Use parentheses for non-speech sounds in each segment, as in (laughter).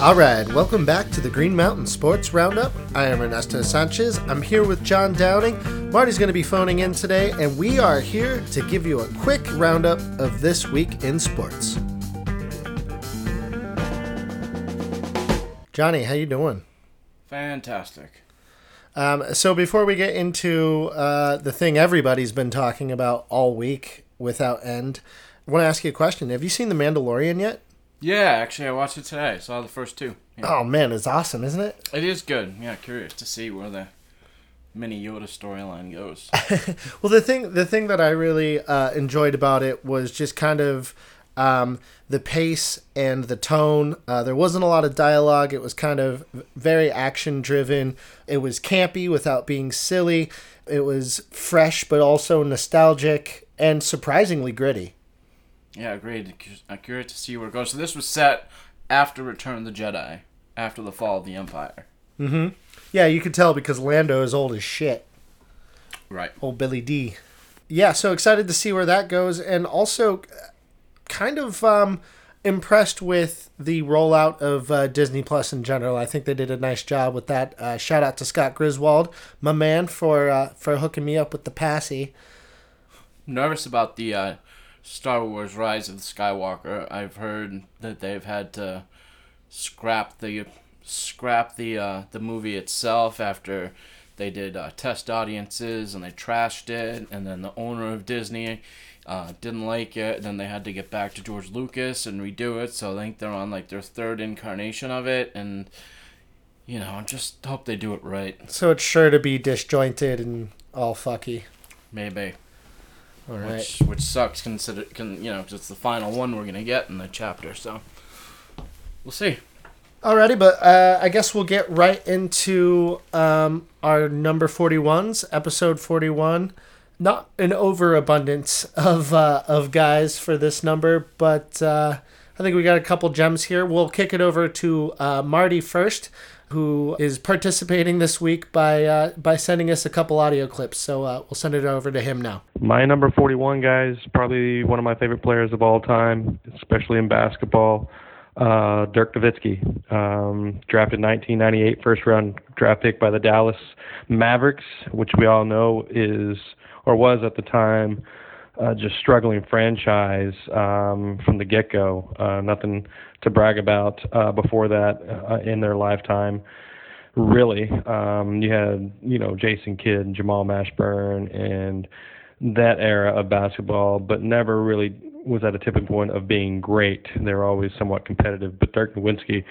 All right, welcome back to the Green Mountain Sports Roundup. I am Ernesto Sanchez. I'm here with John Downing. Marty's going to be phoning in today, and we are here to give you a quick roundup of this week in sports. Johnny, how you doing? Fantastic. Um, so before we get into uh, the thing everybody's been talking about all week without end, I want to ask you a question. Have you seen The Mandalorian yet? Yeah, actually, I watched it today. I saw the first two. Yeah. Oh man, it's awesome, isn't it? It is good. Yeah, curious to see where the mini Yoda storyline goes. (laughs) well, the thing the thing that I really uh, enjoyed about it was just kind of um, the pace and the tone. Uh, there wasn't a lot of dialogue. It was kind of very action driven. It was campy without being silly. It was fresh but also nostalgic and surprisingly gritty. Yeah, agreed. I'm curious to see where it goes. So this was set after Return of the Jedi, after the fall of the Empire. Mm-hmm. Yeah, you could tell because Lando is old as shit. Right. Old Billy Dee. Yeah, so excited to see where that goes, and also kind of um, impressed with the rollout of uh, Disney Plus in general. I think they did a nice job with that. Uh, shout out to Scott Griswold, my man, for uh, for hooking me up with the passy. Nervous about the uh, Star Wars: Rise of the Skywalker. I've heard that they've had to scrap the scrap the uh, the movie itself after they did uh, test audiences and they trashed it, and then the owner of Disney uh, didn't like it. Then they had to get back to George Lucas and redo it. So I think they're on like their third incarnation of it, and you know, I just hope they do it right. So it's sure to be disjointed and all fucky. Maybe. All right. Which, which sucks consider can you know cause it's the final one we're gonna get in the chapter. So we'll see. Alrighty, but uh, I guess we'll get right into um, our number 41s, episode 41. Not an overabundance of uh, of guys for this number, but uh, I think we got a couple gems here. We'll kick it over to uh, Marty first, who is participating this week by uh, by sending us a couple audio clips. So uh, we'll send it over to him now. My number 41, guys, probably one of my favorite players of all time, especially in basketball uh, Dirk Nowitzki, um, drafted 1998 first round draft pick by the Dallas Mavericks, which we all know is or was at the time uh, just struggling franchise um, from the get go. Uh, nothing to brag about uh, before that uh, in their lifetime. Really, um, you had you know Jason Kidd and Jamal Mashburn and that era of basketball, but never really was at a tipping point of being great. They were always somewhat competitive, but Dirk Nowitzki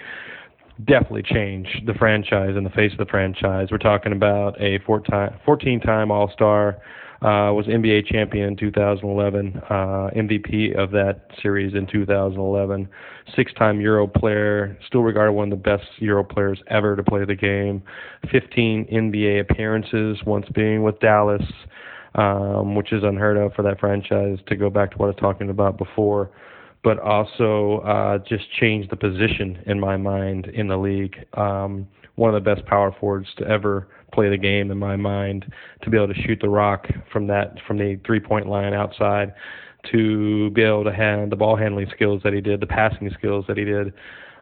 definitely changed the franchise and the face of the franchise. We're talking about a 14-time All-Star, uh, was NBA champion in 2011, uh, MVP of that series in 2011, six-time Euro player, still regarded one of the best Euro players ever to play the game, 15 NBA appearances, once being with Dallas um, which is unheard of for that franchise to go back to what I was talking about before, but also uh, just changed the position in my mind in the league. Um, one of the best power forwards to ever play the game in my mind, to be able to shoot the rock from that from the three point line outside, to be able to have the ball handling skills that he did, the passing skills that he did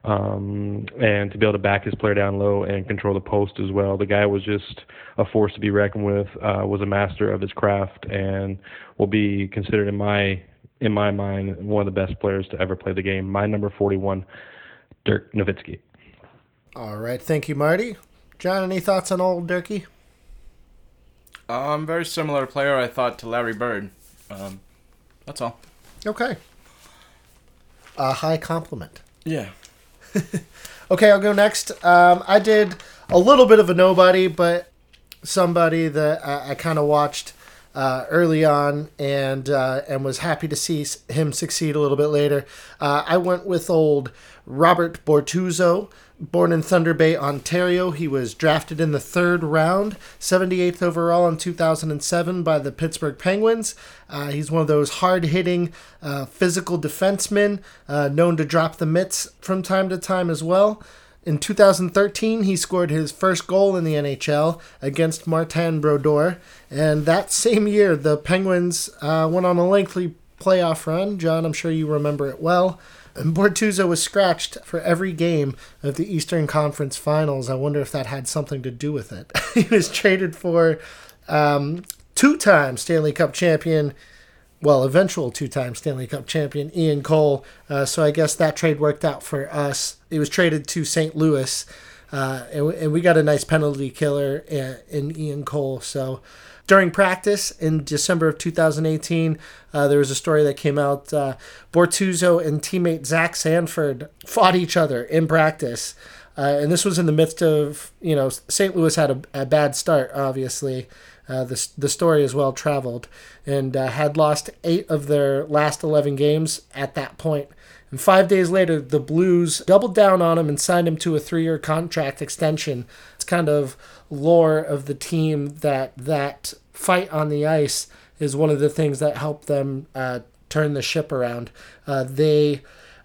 um, and to be able to back his player down low and control the post as well. The guy was just a force to be reckoned with. Uh, was a master of his craft and will be considered in my in my mind one of the best players to ever play the game. My number 41, Dirk Nowitzki. All right, thank you, Marty. John, any thoughts on old Dirky? Um, very similar player, I thought, to Larry Bird. Um, that's all. Okay. A high compliment. Yeah. (laughs) okay, I'll go next. Um, I did a little bit of a nobody, but somebody that I, I kind of watched uh, early on and uh, and was happy to see him succeed a little bit later. Uh, I went with old Robert Bortuzzo. Born in Thunder Bay, Ontario, he was drafted in the third round, 78th overall in 2007 by the Pittsburgh Penguins. Uh, he's one of those hard hitting, uh, physical defensemen, uh, known to drop the mitts from time to time as well. In 2013, he scored his first goal in the NHL against Martin Brodeur. And that same year, the Penguins uh, went on a lengthy playoff run. John, I'm sure you remember it well. And Bortuzzo was scratched for every game of the Eastern Conference Finals. I wonder if that had something to do with it. (laughs) he was traded for um, two-time Stanley Cup champion, well, eventual two-time Stanley Cup champion Ian Cole. Uh, so I guess that trade worked out for us. It was traded to St. Louis, uh, and, and, we got a nice penalty killer in, in Ian Cole. So during practice in December of 2018, uh, there was a story that came out. Uh, Bortuzzo and teammate Zach Sanford fought each other in practice. Uh, and this was in the midst of, you know, St. Louis had a, a bad start, obviously. Uh, the, the story is well traveled and uh, had lost eight of their last 11 games at that point. And five days later, the Blues doubled down on him and signed him to a three year contract extension. It's kind of lore of the team that that fight on the ice is one of the things that helped them uh, turn the ship around. Uh, they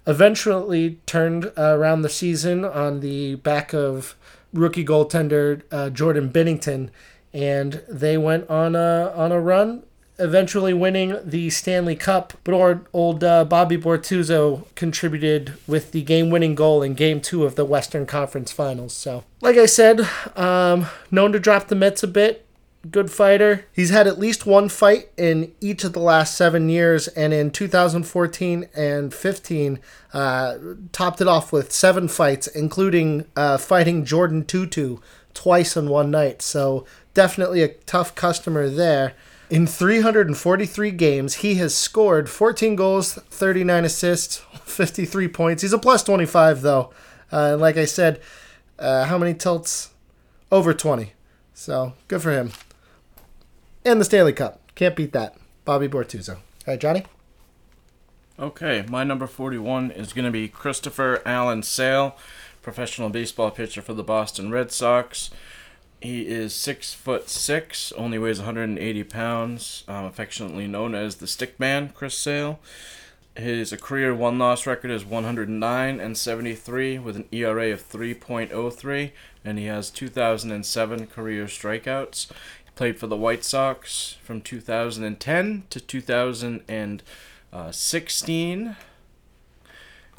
eventually turned uh, around the season on the back of rookie goaltender uh, Jordan Binnington, and they went on a on a run eventually winning the Stanley Cup. But old, old uh, Bobby Bortuzzo contributed with the game-winning goal in Game Two of the Western Conference Finals. So, like I said, um, known to drop the mitts a bit. Good fighter. He's had at least one fight in each of the last seven years, and in 2014 and 15, uh, topped it off with seven fights, including uh, fighting Jordin Tootoo twice in one night. So definitely a tough customer there. In 343 games, he has scored 14 goals, 39 assists, (laughs) 53 points. He's a plus 25, though. Uh, like I said, uh, how many tilts? Over 20. So good for him. And the Stanley Cup. Can't beat that. Bobby Bortuzzo. All right, Johnny? Okay, my number 41 is going to be Christopher Allen Sale, professional baseball pitcher for the Boston Red Sox. He is six foot six, only weighs 180 pounds, um, affectionately known as the Stick Man, Chris Sale. His career one loss record is 109 and 73 with an ERA of 3.03, and he has 2007 career strikeouts. He played for the White Sox from 2010 to 2016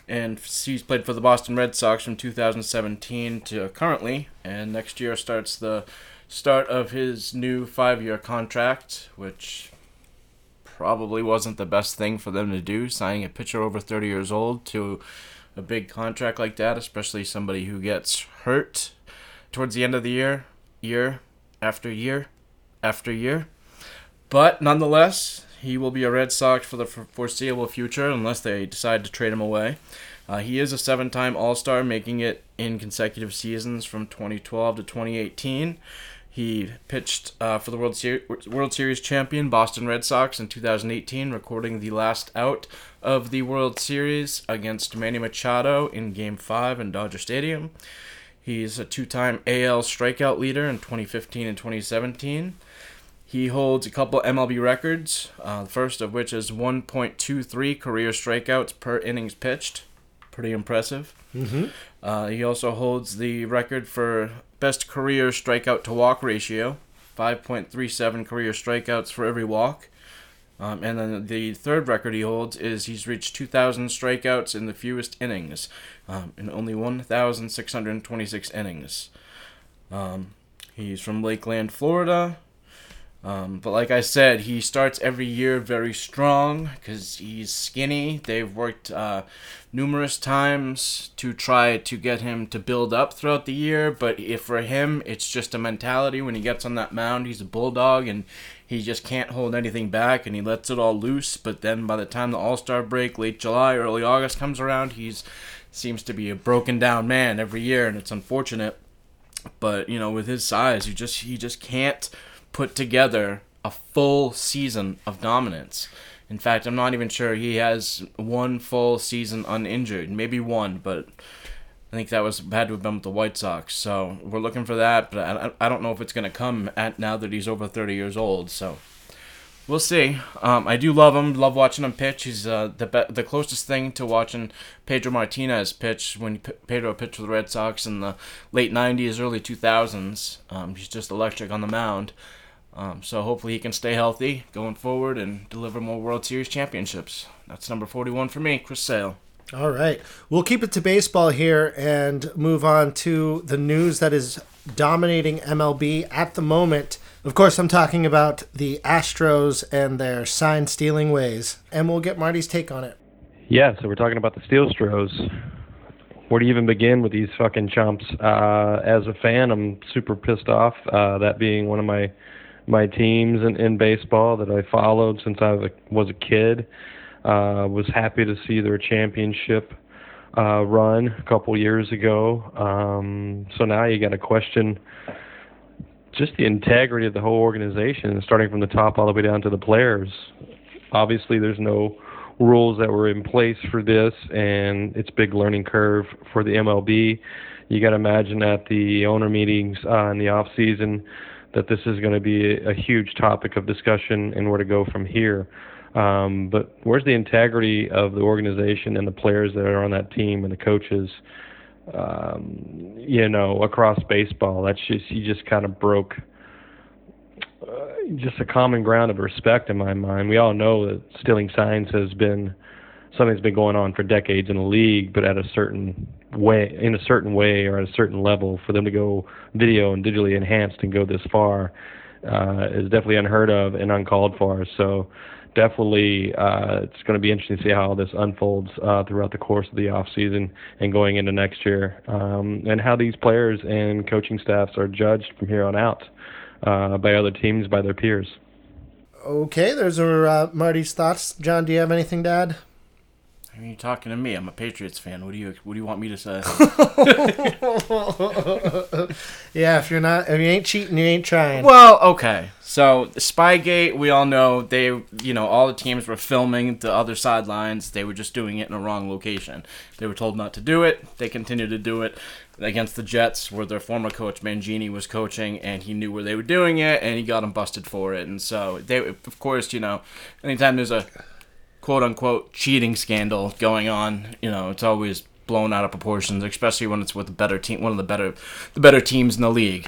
and he's played for the Boston Red Sox from 2017 to currently, and next year starts the start of his new five-year contract, which probably wasn't the best thing for them to do, signing a pitcher over 30 years old to a big contract like that, especially somebody who gets hurt towards the end of the year, year after year after year. But nonetheless, he will be a Red Sox for the foreseeable future unless they decide to trade him away. Uh, he is a seven time All Star, making it in consecutive seasons from 2012 to 2018. He pitched uh, for the World, Ser- World Series champion Boston Red Sox in 2018, recording the last out of the World Series against Manny Machado in Game 5 in Dodger Stadium. He's a two time AL strikeout leader in 2015 and 2017. He holds a couple MLB records, uh, the first of which is 1.23 career strikeouts per innings pitched. Pretty impressive. Mm-hmm. Uh, he also holds the record for best career strikeout to walk ratio, 5.37 career strikeouts for every walk. Um, and then the third record he holds is he's reached 2,000 strikeouts in the fewest innings, um, in only 1,626 innings. Um, he's from Lakeland, Florida. Um, but like I said, he starts every year very strong because he's skinny. They've worked uh, numerous times to try to get him to build up throughout the year. But if for him, it's just a mentality. When he gets on that mound, he's a bulldog and he just can't hold anything back and he lets it all loose. But then by the time the All Star break, late July, early August comes around, he's seems to be a broken down man every year, and it's unfortunate. But you know, with his size, you just he just can't put together a full season of dominance. In fact, I'm not even sure he has one full season uninjured. Maybe one, but I think that was had to have been with the White Sox. So we're looking for that, but I, I don't know if it's going to come at now that he's over 30 years old. So we'll see. Um, I do love him. Love watching him pitch. He's uh, the be- the closest thing to watching Pedro Martinez pitch when P- Pedro pitched for the Red Sox in the late 90s, early 2000s. Um, he's just electric on the mound. Um, so hopefully he can stay healthy going forward and deliver more World Series championships. That's number 41 for me, Chris Sale. All right. We'll keep it to baseball here and move on to the news that is dominating MLB at the moment. Of course, I'm talking about the Astros and their sign stealing ways. And we'll get Marty's take on it. Yeah, so we're talking about the Steel Stros. Where do you even begin with these fucking chumps? Uh, as a fan, I'm super pissed off. Uh, that being one of my my teams in, in baseball that I followed since I was a, kid. Uh, was happy to see their championship uh, run a couple years ago. Um, so now you got to question just the integrity of the whole organization, starting from the top all the way down to the players. Obviously, there's no rules that were in place for this, and it's big learning curve for the MLB. You got to imagine at the owner meetings uh, in the off season that this is going to be a, huge topic of discussion and where to go from here. Um, but where's the integrity of the organization and the players that are on that team and the coaches? Um, you know, across baseball, that's just you just kind of broke uh, just a common ground of respect in my mind. We all know that stealing signs has been something that's been going on for decades in the league, but at a certain way, in a certain way, or at a certain level, for them to go video and digitally enhanced and go this far uh, is definitely unheard of and uncalled for. So definitely uh, it's going to be interesting to see how this unfolds uh, throughout the course of the off season and going into next year, um, and how these players and coaching staffs are judged from here on out uh, by other teams, by their peers. Okay, those are uh, Marty's thoughts. John, do you have anything to add? I mean, you're talking to me. I'm a Patriots fan. What do you What do you want me to say? (laughs) yeah, if you're not, if you ain't cheating, you ain't trying. well, okay. So Spygate, we all know they, you know, all the teams were filming the other sidelines. They were just doing it in a wrong location. They were told not to do it. They continued to do it against the Jets, where their former coach Mangini was coaching, and he knew where they were doing it, and he got them busted for it. And so they, of course, you know, anytime there's a quote unquote cheating scandal going on, you know, it's always blown out of proportions, especially when it's with a better team, one of the better, the better teams in the league.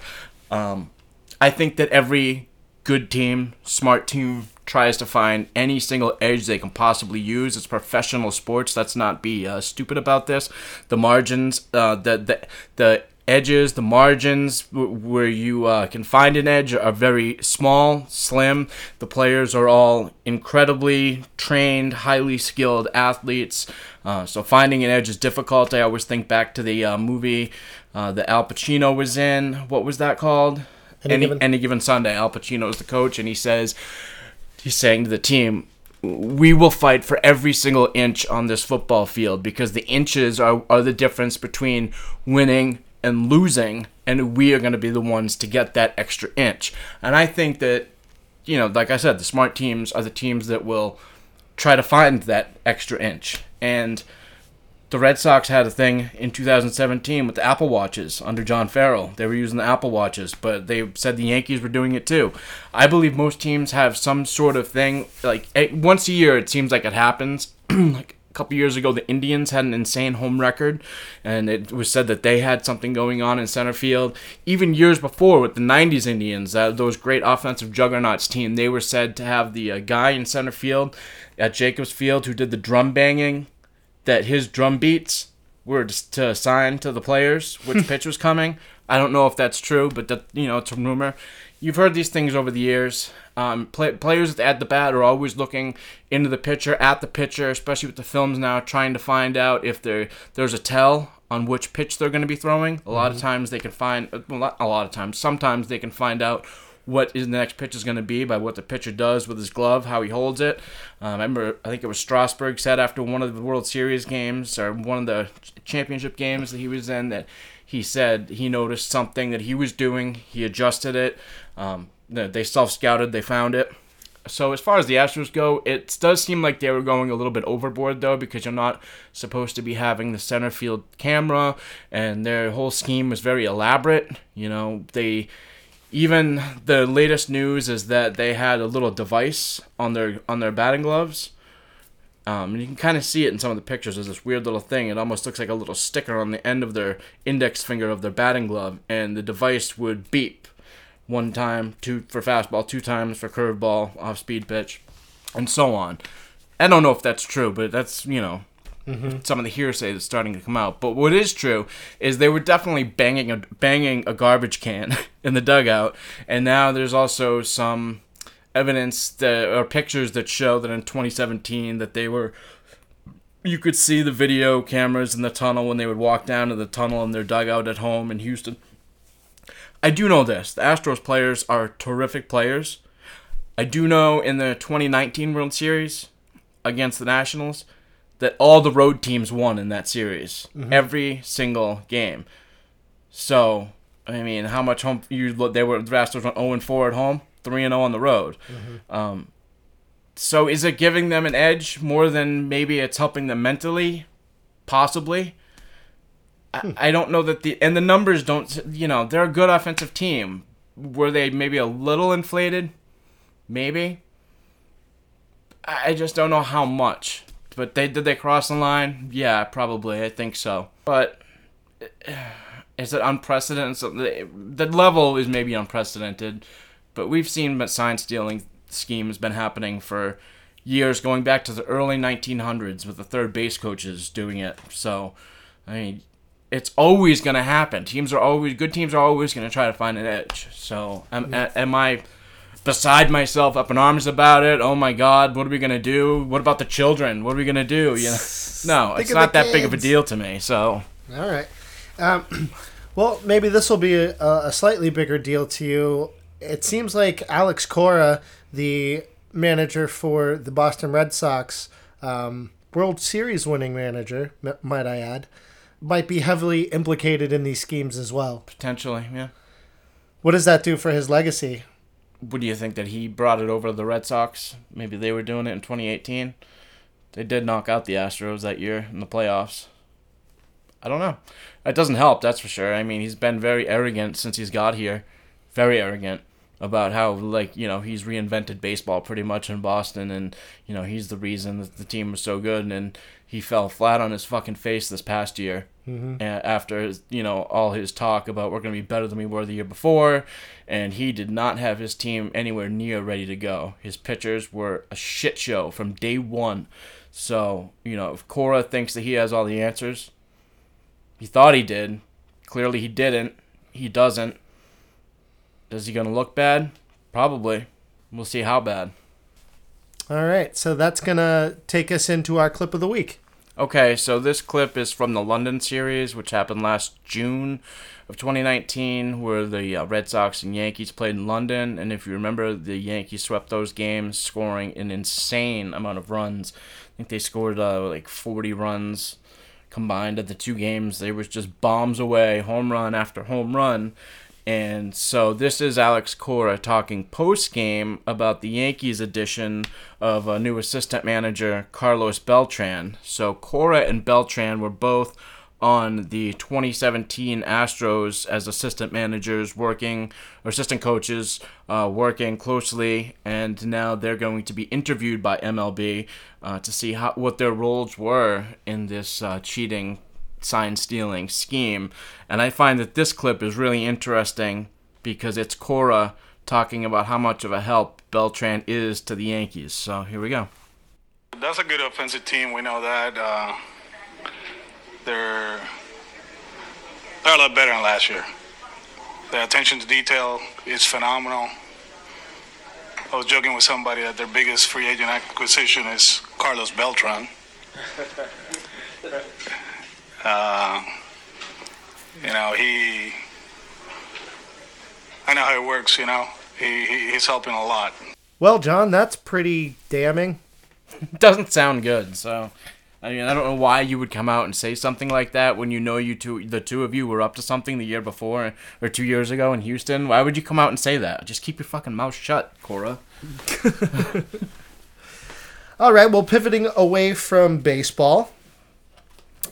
Um, I think that every good team, smart team, tries to find any single edge they can possibly use. It's professional sports. Let's not be uh, stupid about this. The margins, uh, the the the edges, the margins where you uh, can find an edge are very small, slim. The players are all incredibly trained, highly skilled athletes. Uh, so finding an edge is difficult. I always think back to the uh, movie uh, that Al Pacino was in. What was that called? Any, Any, given, Any given Sunday. Al Pacino is the coach, and he says he's saying to the team, we will fight for every single inch on this football field because the inches are, are the difference between winning and losing, and we are going to be the ones to get that extra inch. And I think that, you know, like I said, the smart teams are the teams that will try to find that extra inch. And the Red Sox had a thing in 2017 with the Apple Watches under John Farrell. They were using the Apple Watches, but they said the Yankees were doing it too. I believe most teams have some sort of thing. Like eh, once a year, it seems like it happens. (clears throat) like couple years ago, the Indians had an insane home record, and it was said that they had something going on in center field. Even years before, with the '90s Indians, uh, those great offensive juggernauts team, they were said to have the uh, guy in center field at Jacobs Field who did the drum banging that his drum beats were to assign to the players which (laughs) pitch was coming. I don't know if that's true, but that you know it's a rumor. You've heard these things over the years. Um, play, players at the bat are always looking into the pitcher, at the pitcher, especially with the films now, trying to find out if there there's a tell on which pitch they're going to be throwing. A lot mm-hmm. of times they can find, well, not a lot of times, sometimes they can find out what is the next pitch is going to be by what the pitcher does with his glove, how he holds it. Um, I remember, I think it was Strasburg said after one of the World Series games or one of the championship games that he was in that he said he noticed something that he was doing. He adjusted it. Um, they self scouted, they found it. So as far as the Astros go, it does seem like they were going a little bit overboard though, because you're not supposed to be having the center field camera, and their whole scheme was very elaborate. You know, they even the latest news is that they had a little device on their on their batting gloves. Um, and you can kind of see it in some of the pictures. There's this weird little thing. It almost looks like a little sticker on the end of their index finger of their batting glove, and the device would beep one time, two for fastball, two times for curveball, off speed pitch, and so on. I don't know if that's true, but that's you know mm-hmm. some of the hearsay that's starting to come out. But what is true is they were definitely banging a banging a garbage can (laughs) in the dugout, and now there's also some evidence that or pictures that show that in 2017 that they were you could see the video cameras in the tunnel when they would walk down to the tunnel in their dugout at home in Houston. I do know this. The Astros players are terrific players. I do know in the 2019 World Series against the Nationals that all the road teams won in that series. Every single game. So, I mean, how much home you they were the Astros went 0 4 at home, 3 0 on the road. Um, so is it giving them an edge more than maybe it's helping them mentally? Possibly. I, hmm. I don't know that the and the numbers don't you know they're a good offensive team. Were they maybe a little inflated? Maybe. I just don't know how much. But they did they cross the line? Yeah, probably. I think so. But uh, is it unprecedented? So the, the level is maybe unprecedented, but we've seen sign stealing schemes been happening for years, going back to the early 1900s with the third base coaches doing it. So, I mean, it's always going to happen. Teams are always good. Teams are always going to try to find an edge. So, am, a- am I beside myself, up in arms about it? Oh my God, what are we going to do? What about the children? What are we going to do? You know, (laughs) no, it's not that big of a deal to me. So, All right. Um, (clears throat) well, maybe this will be a, a slightly bigger deal to you. It seems like Alex Cora, the manager for the Boston Red Sox, um, World Series winning manager, m- might I add, might be heavily implicated in these schemes as well. potentially, yeah. What does that do for his legacy? What do you think that he brought it over to the Red Sox? Maybe they were doing it in 2018. They did knock out the Astros that year in the playoffs. I don't know. That doesn't help, that's for sure. I mean, he's been very arrogant since he's got here. Very arrogant about how like, you know, he's reinvented baseball pretty much in Boston and, you know, he's the reason that the team was so good and he fell flat on his fucking face this past year Mm-hmm. a- after his, you know all his talk about we're going to be better than we were the year before and he did not have his team anywhere near ready to go. His pitchers were a shit show from day one. So you know if cora thinks that he has all the answers he thought he did. Clearly he didn't. He doesn't. Is he going to look bad? Probably. We'll see how bad. All right, so that's going to take us into our clip of the week. Okay, so this clip is from the London series, which happened last June of 2019, where the uh, Red Sox and Yankees played in London. And if you remember, the Yankees swept those games, scoring an insane amount of runs. I think they scored uh, like 40 runs combined at the two games. They was just bombs away, home run after home run. And so this is Alex Cora talking post game about the Yankees addition of a new assistant manager, Carlos Beltran. So Cora and Beltran were both on the 2017 Astros as assistant managers, working or assistant coaches, uh, working closely, and now they're going to be interviewed by MLB uh, to see how what their roles were in this uh, cheating sign stealing scheme. And I find that this clip is really interesting because it's Cora talking about how much of a help Beltran is to the Yankees. So here we go. That's a good offensive team. We know that. Uh, they're they're a lot better than last year. Their attention to detail is phenomenal. I was joking with somebody that their biggest free agent acquisition is Carlos Beltran. (laughs) Uh, you know, he. I know how it works. You know, he, he he's helping a lot. Well, John, that's pretty damning. (laughs) doesn't sound good. So, I mean, I don't know why you would come out and say something like that when you know you two, the two of you, were up to something the year before or two years ago in Houston. Why would you come out and say that? Just keep your fucking mouth shut, Cora. (laughs) All right, well, pivoting away from baseball,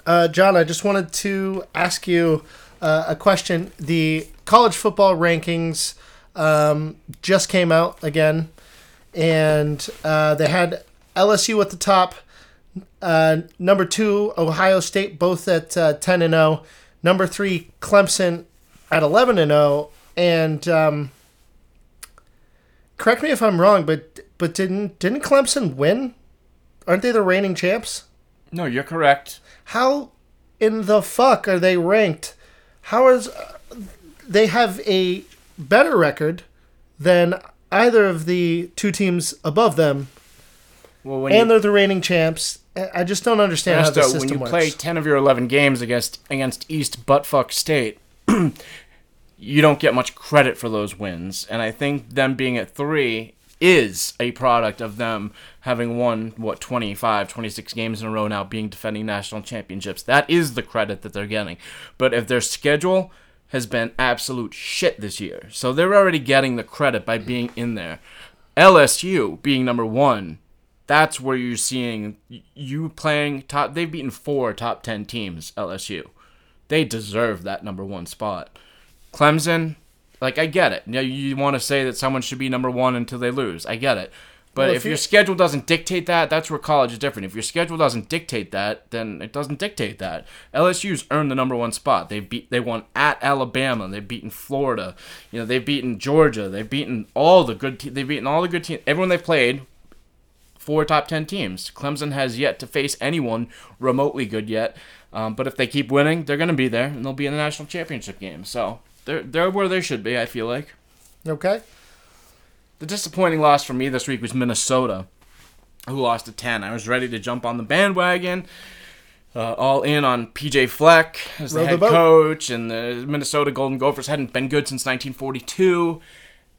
uh, John, I just wanted to ask you uh, a question. The college football rankings um, just came out again, and uh, they had LSU at the top, uh, number two, Ohio State, both at uh, 10 and 0, number three, Clemson at 11 and 0, and um, correct me if I'm wrong, but but didn't didn't Clemson win? Aren't they the reigning champs? No, you're correct. How in the fuck are they ranked? How is uh, they have a better record than either of the two teams above them, Well, when and you, they're the reigning champs. I just don't understand how Ernesto, system when you works. play 10 of your 11 games against against East Buttfuck State, (clears throat) you don't get much credit for those wins. And I think them being at 3 is a product of them having won what 25 26 games in a row now being defending national championships that is the credit that they're getting but if their schedule has been absolute shit this year so they're already getting the credit by being in there lsu being number 1 that's where you're seeing you playing top. They've beaten four top ten teams. LSU, they deserve that number one spot. Clemson, like I get it. You, know, you want to say that someone should be number one until they lose. I get it. But Well, if if your schedule doesn't dictate that, that's where college is different. If your schedule doesn't dictate that, then it doesn't dictate that. LSU's earned the number one spot. They beat, they won at Alabama. They've beaten Florida. You know, they've beaten Georgia. They've beaten all the good. Te- they've beaten all the good teams. Everyone they've played, four top 10 teams. Clemson has yet to face anyone remotely good yet. Um, but if they keep winning, they're going to be there and they'll be in the national championship game. So they're, they're where they should be, I feel like. okay, The disappointing loss for me this week was Minnesota, who lost to 10. I was ready to jump on the bandwagon. Uh, all in on PJ Fleck as the Row head boat. coach, and the Minnesota Golden Gophers hadn't been good since 1942.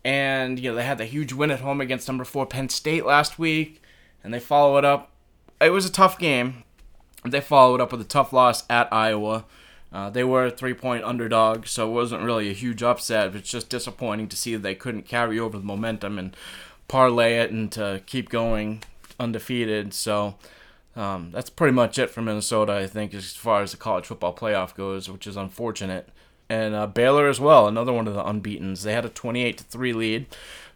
And you know they had the huge win at home against number four Penn State last week, and they follow it up. It was a tough game. They followed up with a tough loss at Iowa. Uh, they were a three-point underdog, so it wasn't really a huge upset. It's just disappointing to see that they couldn't carry over the momentum and parlay it and to keep going undefeated. So um, that's pretty much it for Minnesota, I think, as far as the college football playoff goes, which is unfortunate. And uh, Baylor as well, another one of the unbeaten's. They had a 28 3 lead.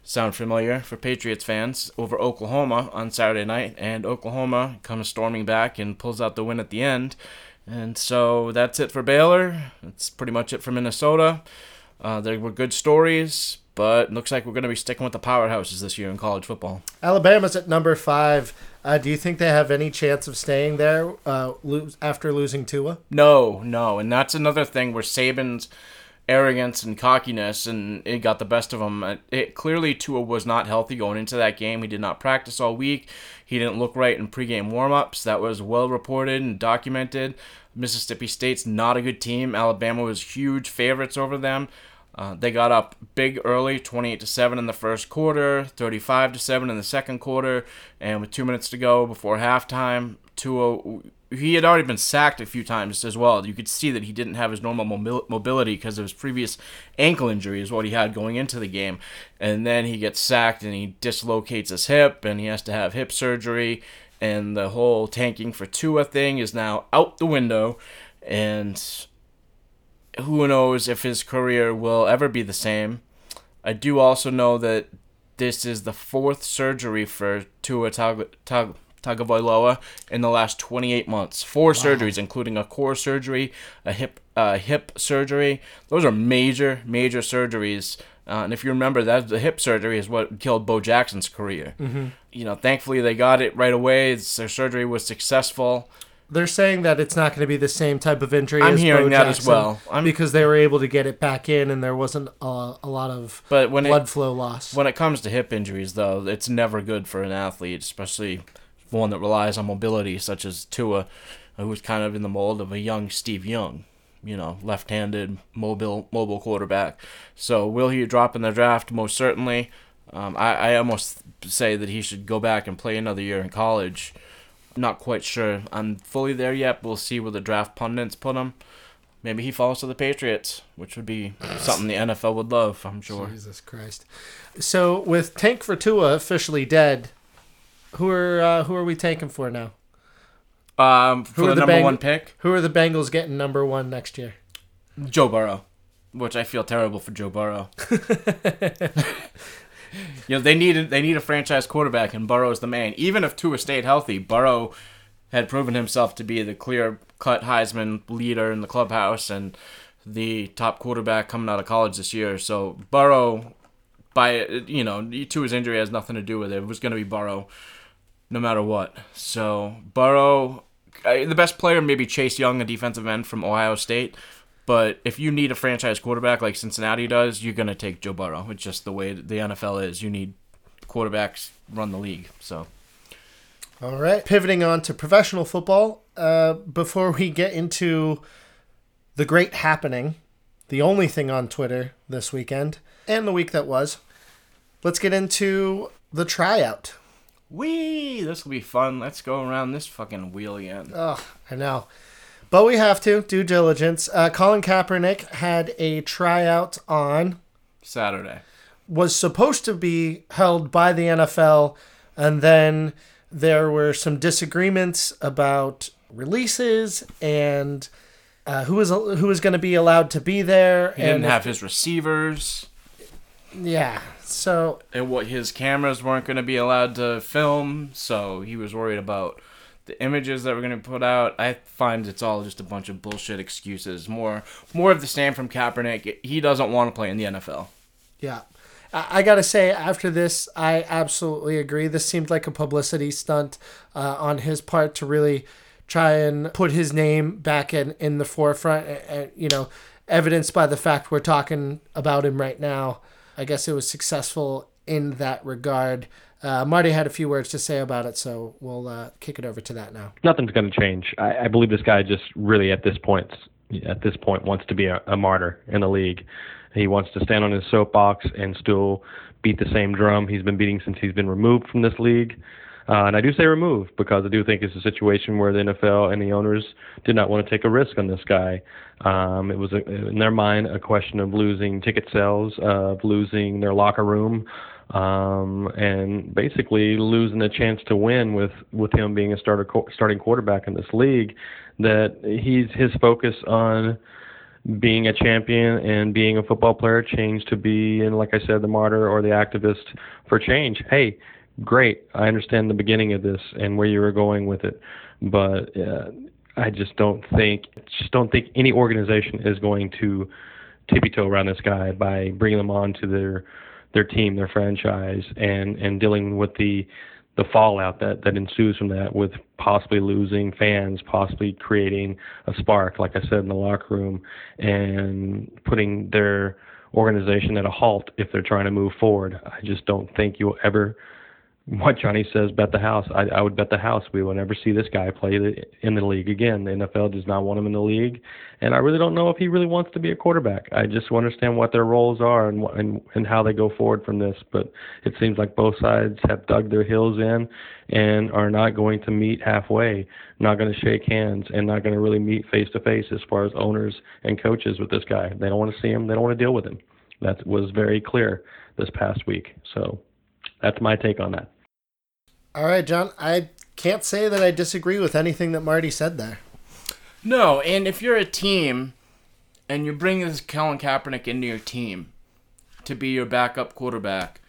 Sound familiar for Patriots fans over Oklahoma on Saturday night, and Oklahoma comes storming back and pulls out the win at the end. And so that's it for Baylor. That's pretty much it for Minnesota. Uh, there were good stories, but looks like we're going to be sticking with the powerhouses this year in college football. Alabama's at number five. Uh, do you think they have any chance of staying there uh, lose, after losing Tua? No, no, and that's another thing where Saban's arrogance and cockiness and it got the best of him. It, clearly Tua was not healthy going into that game. He did not practice all week. He didn't look right in pregame warmups. That was well reported and documented. Mississippi State's not a good team. Alabama was huge favorites over them. Uh, they got up big early, 28 to 7 in the first quarter, 35 to 7 in the second quarter, and with two minutes to go before halftime, Tua he had already been sacked a few times as well. You could see that he didn't have his normal mobility because of his previous ankle injury, is what he had going into the game. And then he gets sacked and he dislocates his hip and he has to have hip surgery. And the whole tanking for Tua thing is now out the window. And who knows if his career will ever be the same. I do also know that this is the fourth surgery for Tua Tag- Tag- Tagovailoa in the last 28 months. Four surgeries, including a core surgery, a hip uh, hip surgery. Those are major, major surgeries. Uh, and if you remember, that the hip surgery is what killed Bo Jackson's career. Mm-hmm. You know, thankfully they got it right away. It's- Their surgery was successful. They're saying that it's not going to be the same type of injury. I'm as hearing Bo that as well. I'm- because they were able to get it back in, and there wasn't a, a lot of But when it, blood flow loss. When it comes to hip injuries, though, it's never good for an athlete, especially one that relies on mobility, such as Tua, who's kind of in the mold of a young Steve Young, you know, left-handed, mobile, mobile quarterback. So, will he drop in the draft? Most certainly. Um, I, I almost say that he should go back and play another year in college. Not quite sure I'm fully there yet. We'll see where the draft pundits put him. Maybe he falls to the Patriots, which would be something the NFL would love, I'm sure. Jesus Christ. So with Tank for Tua officially dead, who are uh, who are we tanking for now? Um, for Who are the, the number Bang- one pick, Who are the Bengals getting number one next year? Joe Burrow, which I feel terrible for Joe Burrow. (laughs) you know they need a, they need a franchise quarterback, and Burrow's the man. Even if Tua stayed healthy, Burrow had proven himself to be the clear cut Heisman leader in the clubhouse and the top quarterback coming out of college this year. So Burrow, by you know, Tua's injury has nothing to do with it. It was going to be Burrow, no matter what. So Burrow the best player maybe Chase Young, a defensive end from Ohio State. But if you need a franchise quarterback like Cincinnati does, you're gonna take Joe Burrow. It's just the way the NFL is. You need quarterbacks run the league. So All right. Pivoting on to professional football, uh, before we get into the great happening, the only thing on Twitter this weekend and the week that was, let's get into the tryout. Wee, this will be fun. Let's go around this fucking wheel again. Ugh, I know. But we have to, due diligence. Uh, Colin Kaepernick had a tryout on, Saturday. was supposed to be held by the NFL, and then there were some disagreements about releases and uh, who was who was going to be allowed to be there. He and didn't have his receivers, yeah. So and what his cameras weren't going to be allowed to film. So he was worried about the images that were going to put out. I find it's all just a bunch of bullshit excuses. More, more of the same from Kaepernick. He doesn't want to play in the NFL. Yeah. I gotta say, after this, I absolutely agree. This seemed like a publicity stunt uh, on his part to really try and put his name back in, in the forefront. Uh, you know, evidenced by the fact we're talking about him right now. I guess it was successful in that regard. Uh, Marty had a few words to say about it, so we'll uh, kick it over to that now. Nothing's going to change. I, I believe this guy just really at this point at this point wants to be a, a martyr in the league. He wants to stand on his soapbox and still beat the same drum he's been beating since he's been removed from this league. Uh, and I do say removed because I do think it's a situation where the NFL and the owners did not want to take a risk on this guy. Um, it was, a, in their mind, a question of losing ticket sales, of losing their locker room, um, and basically losing a chance to win with, with him being a starter starting quarterback in this league. That he's his focus on being a champion and being a football player changed to be, and like I said, the martyr or the activist for change. Hey, great. I understand the beginning of this and where you were going with it, but uh, I just don't think just don't think any organization is going to tippy toe around this guy by bringing them on to their their team, their franchise, and and dealing with the the fallout that that ensues from that, with possibly losing fans, possibly creating a spark, like I said in the locker room, and putting their organization at a halt if they're trying to move forward. I just don't think you'll ever what Johnny says, bet the house. I, I would bet the house we will never see this guy play the, in the league again. The NFL does not want him in the league, and I really don't know if he really wants to be a quarterback. I just understand what their roles are and and and how they go forward from this. But it seems like both sides have dug their heels in and are not going to meet halfway, not going to shake hands, and not going to really meet face to face as far as owners and coaches with this guy. They don't want to see him. They don't want to deal with him. That was very clear this past week. So that's my take on that. All right, John. I can't say that I disagree with anything that Marty said there. No, and if you're a team and you bring this Colin Kaepernick into your team to be your backup quarterback,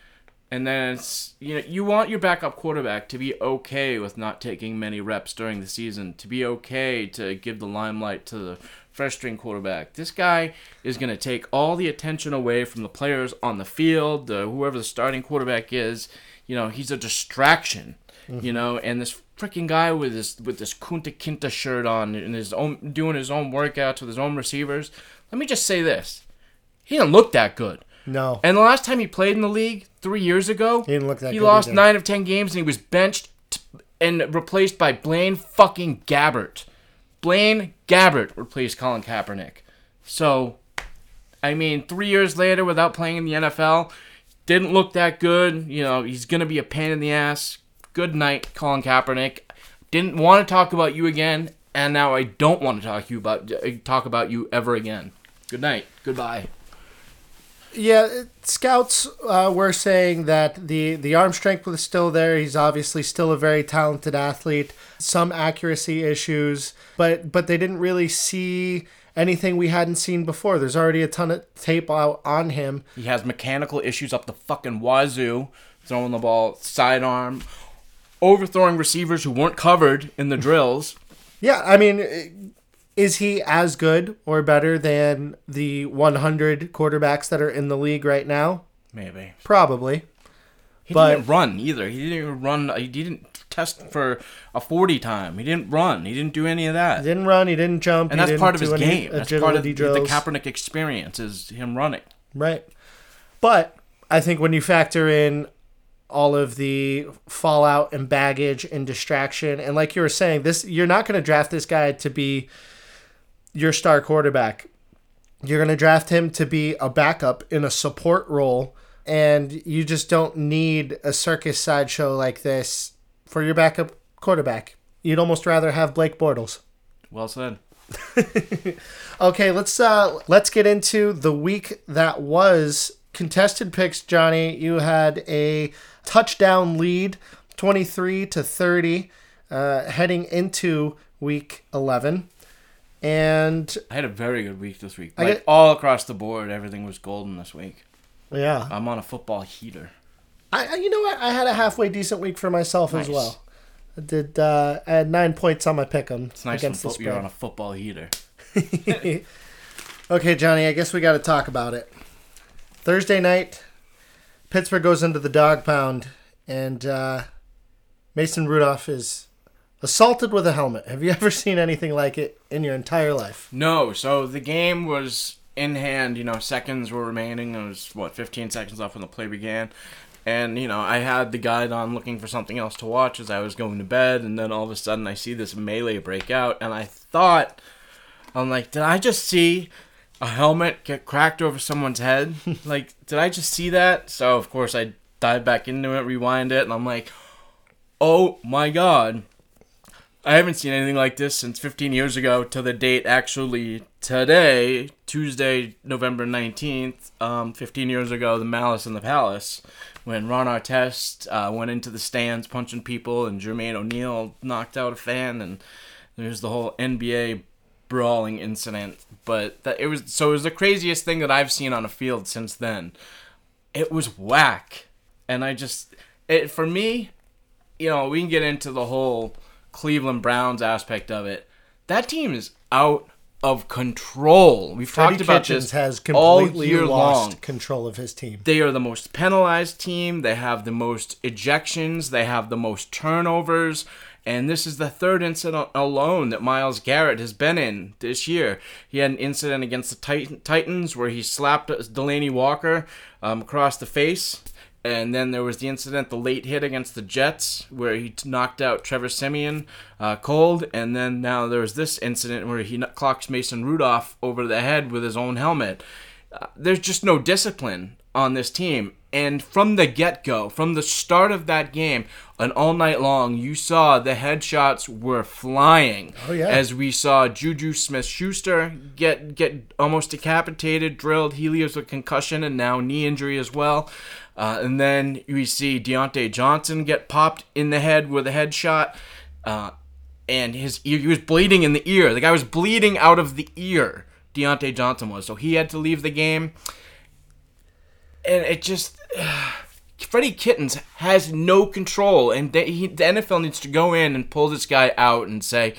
and then it's you know you want your backup quarterback to be okay with not taking many reps during the season, to be okay to give the limelight to the first string quarterback. This guy is going to take all the attention away from the players on the field, the, whoever the starting quarterback is. You know, he's a distraction. You know, and this freaking guy with his with this Kunta Kinte shirt on and his own doing his own workouts with his own receivers. Let me just say this: he didn't look that good. No. And the last time he played in the league, three years ago, He didn't look that he lost either. nine of ten games and he was benched t- and replaced by Blaine fucking Gabbert. Blaine Gabbert replaced Colin Kaepernick. So, I mean, three years later, without playing in the NFL, didn't look that good. You know, he's gonna be a pain in the ass. Good night, Colin Kaepernick. Didn't want to talk about you again, and now I don't want to talk to you about talk about you ever again. Good night. Goodbye. Yeah, scouts uh, were saying that the the arm strength was still there. He's obviously still a very talented athlete. Some accuracy issues, but but they didn't really see anything we hadn't seen before. There's already a ton of tape out on him. He has mechanical issues up the fucking wazoo, throwing the ball sidearm, overthrowing receivers who weren't covered in the drills. Yeah, I mean, is he as good or better than the 100 quarterbacks that are in the league right now? Maybe. Probably. He But- didn't run either. He didn't even run. He didn't test for a 40 time. He didn't run. He didn't do any of that. He didn't run. He didn't jump. and that's part of his game. That's part of the. Kaepernick experience is him running. Right. But I think when you factor in all of the fallout and baggage and distraction, and like you were saying, this you're not going to draft this guy to be your star quarterback. You're going to draft him to be a backup in a support role, and you just don't need a circus sideshow like this for your backup quarterback. You'd almost rather have Blake Bortles. Well said. (laughs) Okay, let's uh let's get into the week that was contested picks. Johnny, you had a touchdown lead, twenty three to thirty, uh, heading into week eleven, and I had a very good week this week. Like get- all across the board, everything was golden this week. yeah, I'm on a football heater. I I- you know what? I had a halfway decent week for myself as well. I did uh, I had nine points on my pick 'em It's nice when against the fo- you're on a football heater. (laughs) Okay, Johnny, I guess we got to talk about it. Thursday night, Pittsburgh goes into the dog pound, and uh, Mason Rudolph is assaulted with a helmet. Have you (laughs) ever seen anything like it in your entire life? No, so the game was in hand. You know, seconds were remaining. It was what 15 seconds left when the play began, and you know I had the guide on looking for something else to watch as I was going to bed, and then all of a sudden I see this melee break out, and I thought, I'm like, did I just see a helmet get cracked over someone's head? (laughs) like, did I just see that? So of course I dive back into it, rewind it, and I'm like, oh my god. I haven't seen anything like this since 15 years ago to the date actually today, Tuesday, November 19th, um, 15 years ago, the Malice in the Palace, when Ron Artest uh, went into the stands punching people and Jermaine O'Neal knocked out a fan and there's the whole NBA brawling incident. But that it was so it was the craziest thing that I've seen on a field since then. It was whack, and I just it for me, you know, we can get into the whole Cleveland Browns aspect of it. That team is out of control. We've Freddie talked about Kitchens this has all completely year lost long. control of his team. They are the most penalized team. They have the most ejections. They have the most turnovers. And this is the third incident alone that Myles Garrett has been in this year. He had an incident against the Titan- Titans where he slapped Delanie Walker um, across the face. And then there was the incident, the late hit against the Jets, where he knocked out Trevor Siemian uh, cold. And then now there was this incident where he clocks Mason Rudolph over the head with his own helmet. Uh, there's just no discipline on this team. And from the get go, from the start of that game, and all night long, you saw the headshots were flying. Oh, yeah. As we saw Juju Smith Schuster get get almost decapitated, drilled. He leaves with concussion and now knee injury as well. Uh, and then we see Diontae Johnson get popped in the head with a headshot. Uh, and his ear, he was bleeding in the ear. The guy was bleeding out of the ear. Diontae Johnson was, so he had to leave the game. And it just, (sighs) Freddie Kittens has no control, and he, the NFL needs to go in and pull this guy out and say,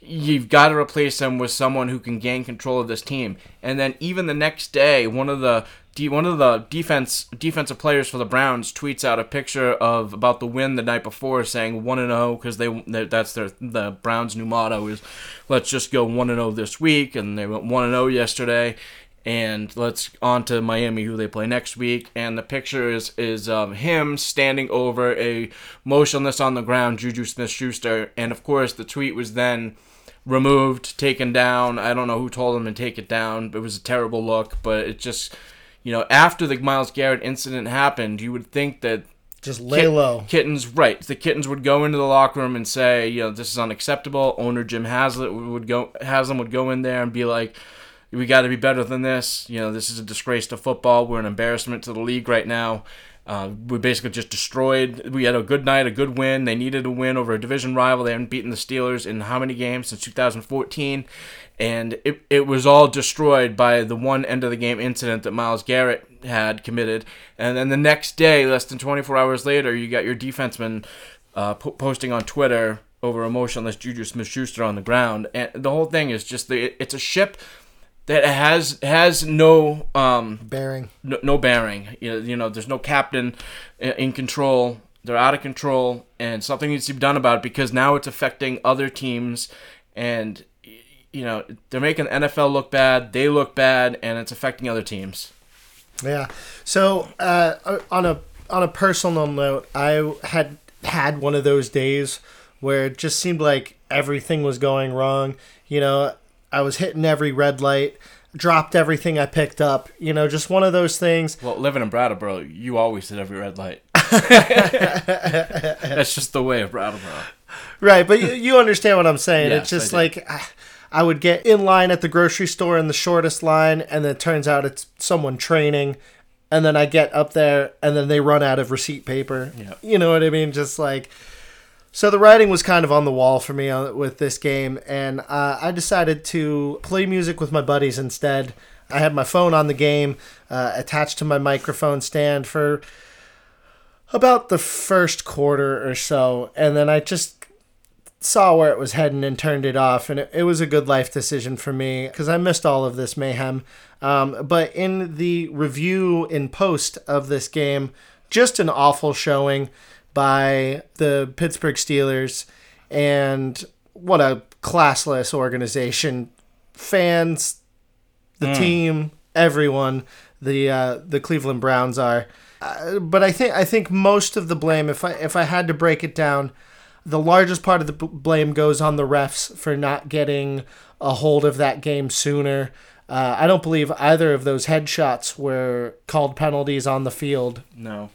you've got to replace him with someone who can gain control of this team. And then even the next day, one of the one of the defense defensive players for the Browns tweets out a picture of about the win the night before, saying one and oh, zero because they that's their the Browns' new motto is let's just go one and zero this week, and they went one and zero yesterday. And let's on to Miami, who they play next week. And the picture is is of him standing over a motionless on the ground Juju Smith-Schuster, and of course the tweet was then removed, taken down. I don't know who told him to take it down. It was a terrible look, but it just, you know, after the Myles Garrett incident happened, you would think that Just lay Kit- low. Kittens, right? The kittens would go into the locker room and say, you know, this is unacceptable. Owner Jim Haslett would go, Haslam would go in there and be like, we got to be better than this. You know, this is a disgrace to football. We're an embarrassment to the league right now. Uh, we basically just destroyed. We had a good night, a good win. They needed a win over a division rival. They haven't beaten the Steelers in how many games since 2014, and it it was all destroyed by the one end of the game incident that Myles Garrett had committed. And then the next day, less than 24 hours later, you got your defenseman uh, po- posting on Twitter over emotionless Juju Smith-Schuster on the ground, and the whole thing is just the it's a ship that has has no um Bearing. no, no bearing. You know, you know, there's no captain in control. They're out of control, and something needs to be done about it because now it's affecting other teams, and you know they're making the NFL look bad. They look bad, and it's affecting other teams. Yeah. So uh, on a on a personal note, I had had one of those days where it just seemed like everything was going wrong. You know, I was hitting every red light, dropped everything I picked up. You know, just one of those things. Well, living in Brattleboro, you always hit every red light. (laughs) That's just the way of Brattleboro. Right, but you, you understand what I'm saying. Yes, it's just like I would get in line at the grocery store in the shortest line, and then it turns out it's someone training, and then I get up there, and then they run out of receipt paper. Yeah. You know what I mean? Just like. So the writing was kind of on the wall for me uh, with this game, and uh, I decided to play music with my buddies instead. I had my phone on the game, uh, attached to my microphone stand for about the first quarter or so, and then I just saw where it was heading and turned it off and it, it was a good life decision for me because i missed all of this mayhem. Um, but in the review in post of this game just an awful showing by the pittsburgh steelers and what a classless organization. Fans the team everyone the uh, the cleveland browns are. Uh, but i think i think most of the blame if i if i had to break it down the largest part of the blame goes on the refs for not getting a hold of that game sooner. Uh, I don't believe either of those headshots were called penalties on the field. No.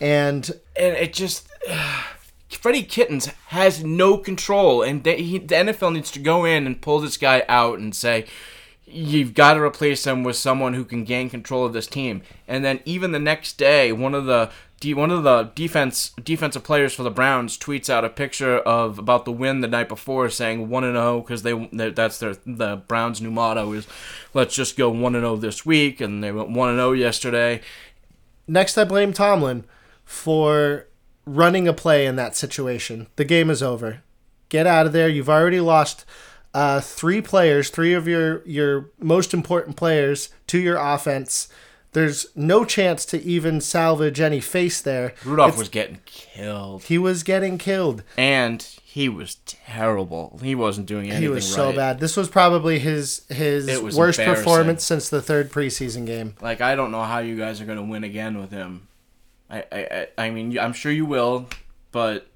And and it just (sighs) Freddie Kittens has no control, and they, he, the NFL needs to go in and pull this guy out and say, "You've got to replace him with someone who can gain control of this team." And then even the next day, one of the one of the defense defensive players for the Browns tweets out a picture of about the win the night before, saying one and zero because they that's their the Browns' new motto is, "Let's just go one and zero this week," and they went one and zero yesterday. next, I blame Tomlin for running a play in that situation. The game is over. Get out of there. You've already lost uh, three players, three of your your most important players to your offense. There's no chance to even salvage any face there. Rudolph It's- was getting killed. he was getting killed. and he was terrible. He wasn't doing anything He was so right. bad. This was probably his his worst performance since the third preseason game. Like I don't know how you guys are gonna win again with him. I I I, I mean I'm sure you will, but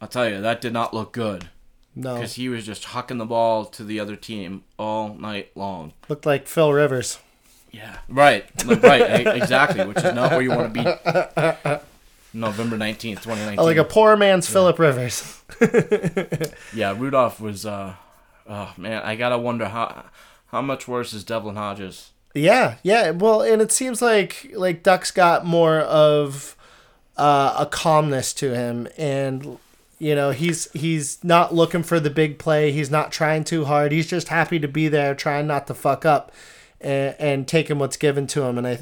I'll tell you that did not look good No, because he was just hucking the ball to the other team all night long. looked like Phil Rivers. Yeah, right, right, exactly. Which is not where you want to be. November nineteenth, twenty nineteen. like a poor man's Philip Rivers. (laughs) yeah, Rudolph was. uh Oh man, I gotta wonder how how much worse is Devlin Hodges. Yeah, yeah. Well, and it seems like like Duck's got more of uh, a calmness to him, and you know he's he's not looking for the big play. He's not trying too hard. He's just happy to be there, trying not to fuck up, and, and taking what's given to him. And I I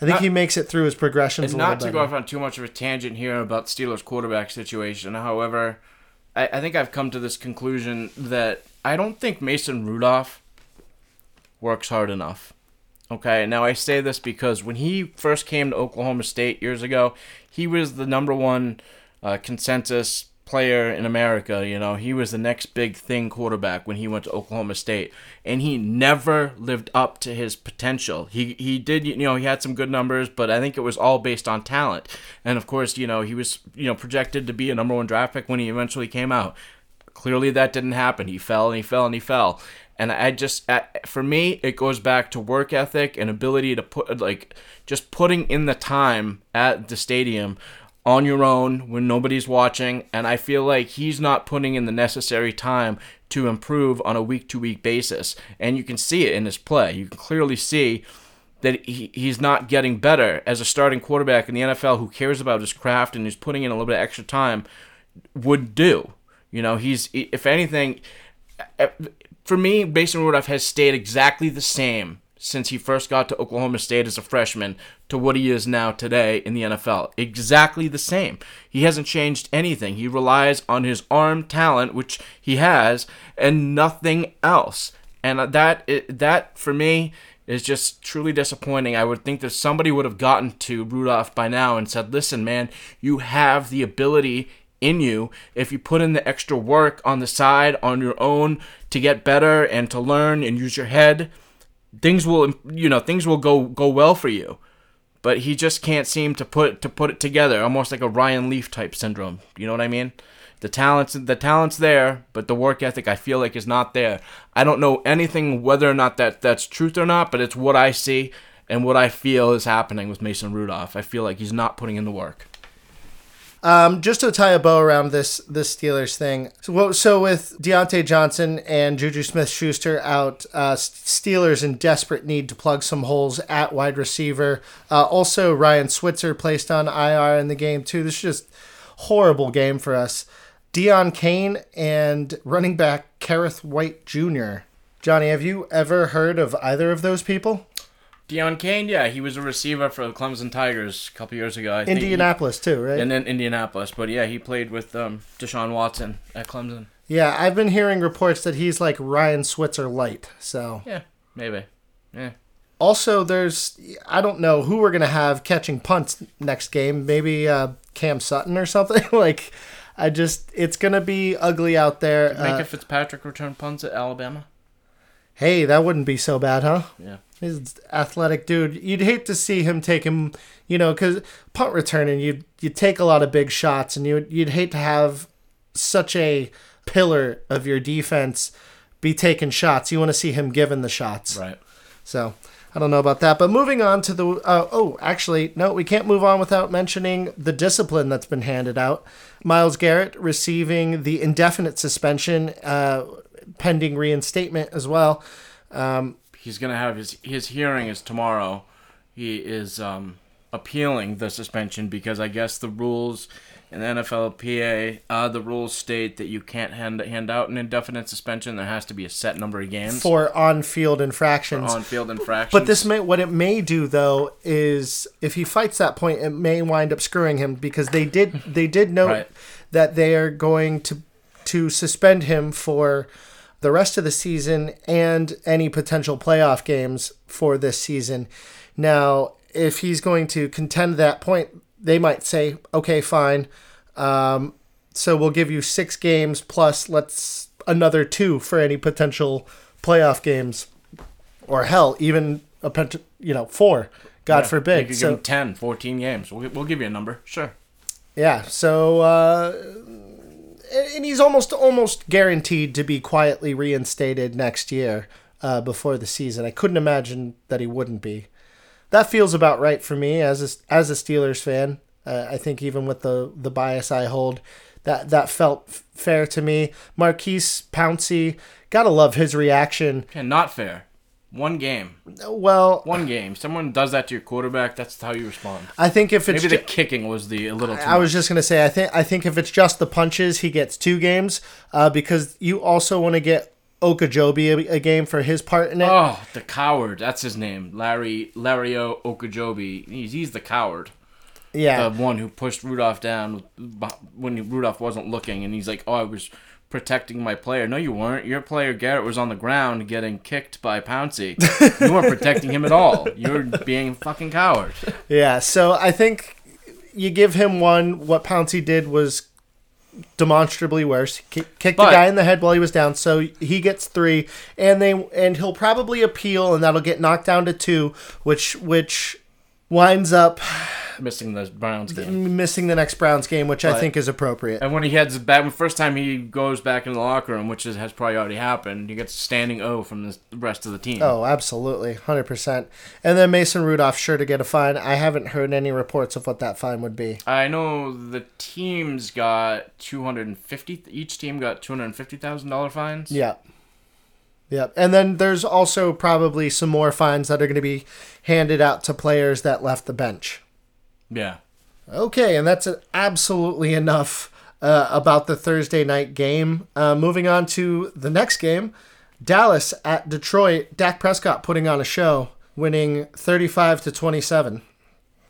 think Not- he makes it through his progressions And not to better. go off on too much of a tangent here about Steelers quarterback situation. However, I, I think I've come to this conclusion that I don't think Mason Rudolph works hard enough. Okay, now I say this because when he first came to Oklahoma State years ago, he was the number one uh, consensus player in America. You know, he was the next big thing quarterback when he went to Oklahoma State, and he never lived up to his potential. He he did, you know, he had some good numbers, but I think it was all based on talent. And of course, you know, he was you know projected to be a number one draft pick when he eventually came out. Clearly, that didn't happen. He fell and he fell and he fell. And I just, for me, it goes back to work ethic and ability to put, like, just putting in the time at the stadium on your own when nobody's watching. And I feel like he's not putting in the necessary time to improve on a week to week basis. And you can see it in his play. You can clearly see that he, he's not getting better as a starting quarterback in the NFL who cares about his craft and is putting in a little bit of extra time would do. You know, he's if anything, eh, for me, Mason Rudolph has stayed exactly the same since he first got to Oklahoma State as a freshman to what he is now today in the NFL. Exactly the same. He hasn't changed anything. He relies on his arm talent, which he has, and nothing else. And uh, that that for me is just truly disappointing. I would think that somebody would have gotten to Rudolph by now and said, "Listen, man, you have the ability in you if you put in the extra work on the side on your own to get better and to learn and use your head. Things will, you know, things will go go well for you." But he just can't seem to put to put it together, almost like a Ryan Leaf type syndrome. You know what I mean? The talent's the talent's there, but the work ethic I feel like is not there. I don't know anything whether or not that that's truth or not, but it's what I see and what I feel is happening with Mason Rudolph. I feel like he's not putting in the work. Um, just to tie a bow around this this Steelers thing. So, so with Diontae Johnson and Juju Smith Schuster out, uh, Steelers in desperate need to plug some holes at wide receiver. Uh, also, Ryan Switzer placed on IR in the game too. This is just horrible game for us. Deon Cain and running back Kerrith Whyte Jr. Johnny, have you ever heard of either of those people? Deon Cain, yeah, he was a receiver for the Clemson Tigers a couple years ago. I he- Indianapolis too, right? and then Indianapolis, but yeah, he played with um, Deshaun Watson at Clemson. yeah, I've been hearing reports that he's like Ryan Switzer light. So Yeah, maybe. Yeah. also, there's I don't know who we're gonna have catching punts next game. Maybe uh, Cam Sutton or something. (laughs) like, I just it's gonna be ugly out there. Uh, Minkah Fitzpatrick return punts at Alabama. hey, that wouldn't be so bad, huh? Yeah. He's an athletic dude. You'd hate to see him take him, you know, because punt returning, you'd you take a lot of big shots, and you you'd hate to have such a pillar of your defense be taking shots. You want to see him given the shots. Right. So I don't know about that. But moving on to the uh, oh, actually, no, we can't move on without mentioning the discipline that's been handed out. Myles Garrett receiving the indefinite suspension, uh, pending reinstatement as well. Um, He's gonna have his his hearing is tomorrow. He is um, appealing the suspension because I guess the rules in the NFLPA, uh, the rules state that you can't hand hand out an indefinite suspension. There has to be a set number of games for on-field infractions. on field infractions. But this may what it may do though is if he fights that point, it may wind up screwing him because they did they did note Right. that they are going to to suspend him for the rest of the season and any potential playoff games for this season. Now, if he's going to contend that point, they might say, okay, fine. Um, so we'll give you six games plus let's another two for any potential playoff games, or hell, even a pent- you know four. God Yeah, You forbid. could So give him 10, 14 games. We'll, we'll give you a number. Sure. yeah, so uh, and he's almost almost guaranteed to be quietly reinstated next year uh, before the season. I couldn't imagine that he wouldn't be. That feels about right for me as a, as a Steelers fan. Uh, I think even with the the bias I hold, that that felt f- fair to me. Maurkice Pouncey, gotta love his reaction. Okay, not fair. One game. Well, One game. Someone does that to your quarterback, that's how you respond. I think if it's Maybe the kicking was the a little too I was just gonna say, I think I think if it's just the punches, he gets two games. Uh, because you also want to get Okajobi a, a game for his part in it. Oh, the coward. That's his name. Larry Lario Okajobi. He's, he's the coward. yeah, The one who pushed Rudolph down when Rudolph wasn't looking, and he's like, "Oh, I was protecting my player." No, you weren't. Your player Garrett was on the ground getting kicked by Pouncey. (laughs) you weren't protecting him at all. You're being a fucking coward. yeah. So I think you give him one. What Pouncey did was demonstrably worse. Kick, kicked the guy in the head while he was down, so he gets three, and they and he'll probably appeal, and that'll get knocked down to two, which which winds up Missing the Browns game. missing the next Browns game, which I think is appropriate. And when he heads back, the first time he goes back in the locker room, which is, has probably already happened, he gets a standing O from the rest of the team. Oh, absolutely, hundred percent. And then Mason Rudolph sure to get a fine. I haven't heard any reports of what that fine would be. I know the teams got two hundred and fifty. Each team got two hundred and fifty thousand dollar fines. Yeah, yeah. And then there's also probably some more fines that are going to be handed out to players that left the bench. Yeah. Okay, and that's absolutely enough uh, about the Thursday night game. Uh, moving on to the next game, Dallas at Detroit. Dak Prescott putting on a show, winning 35 to 27.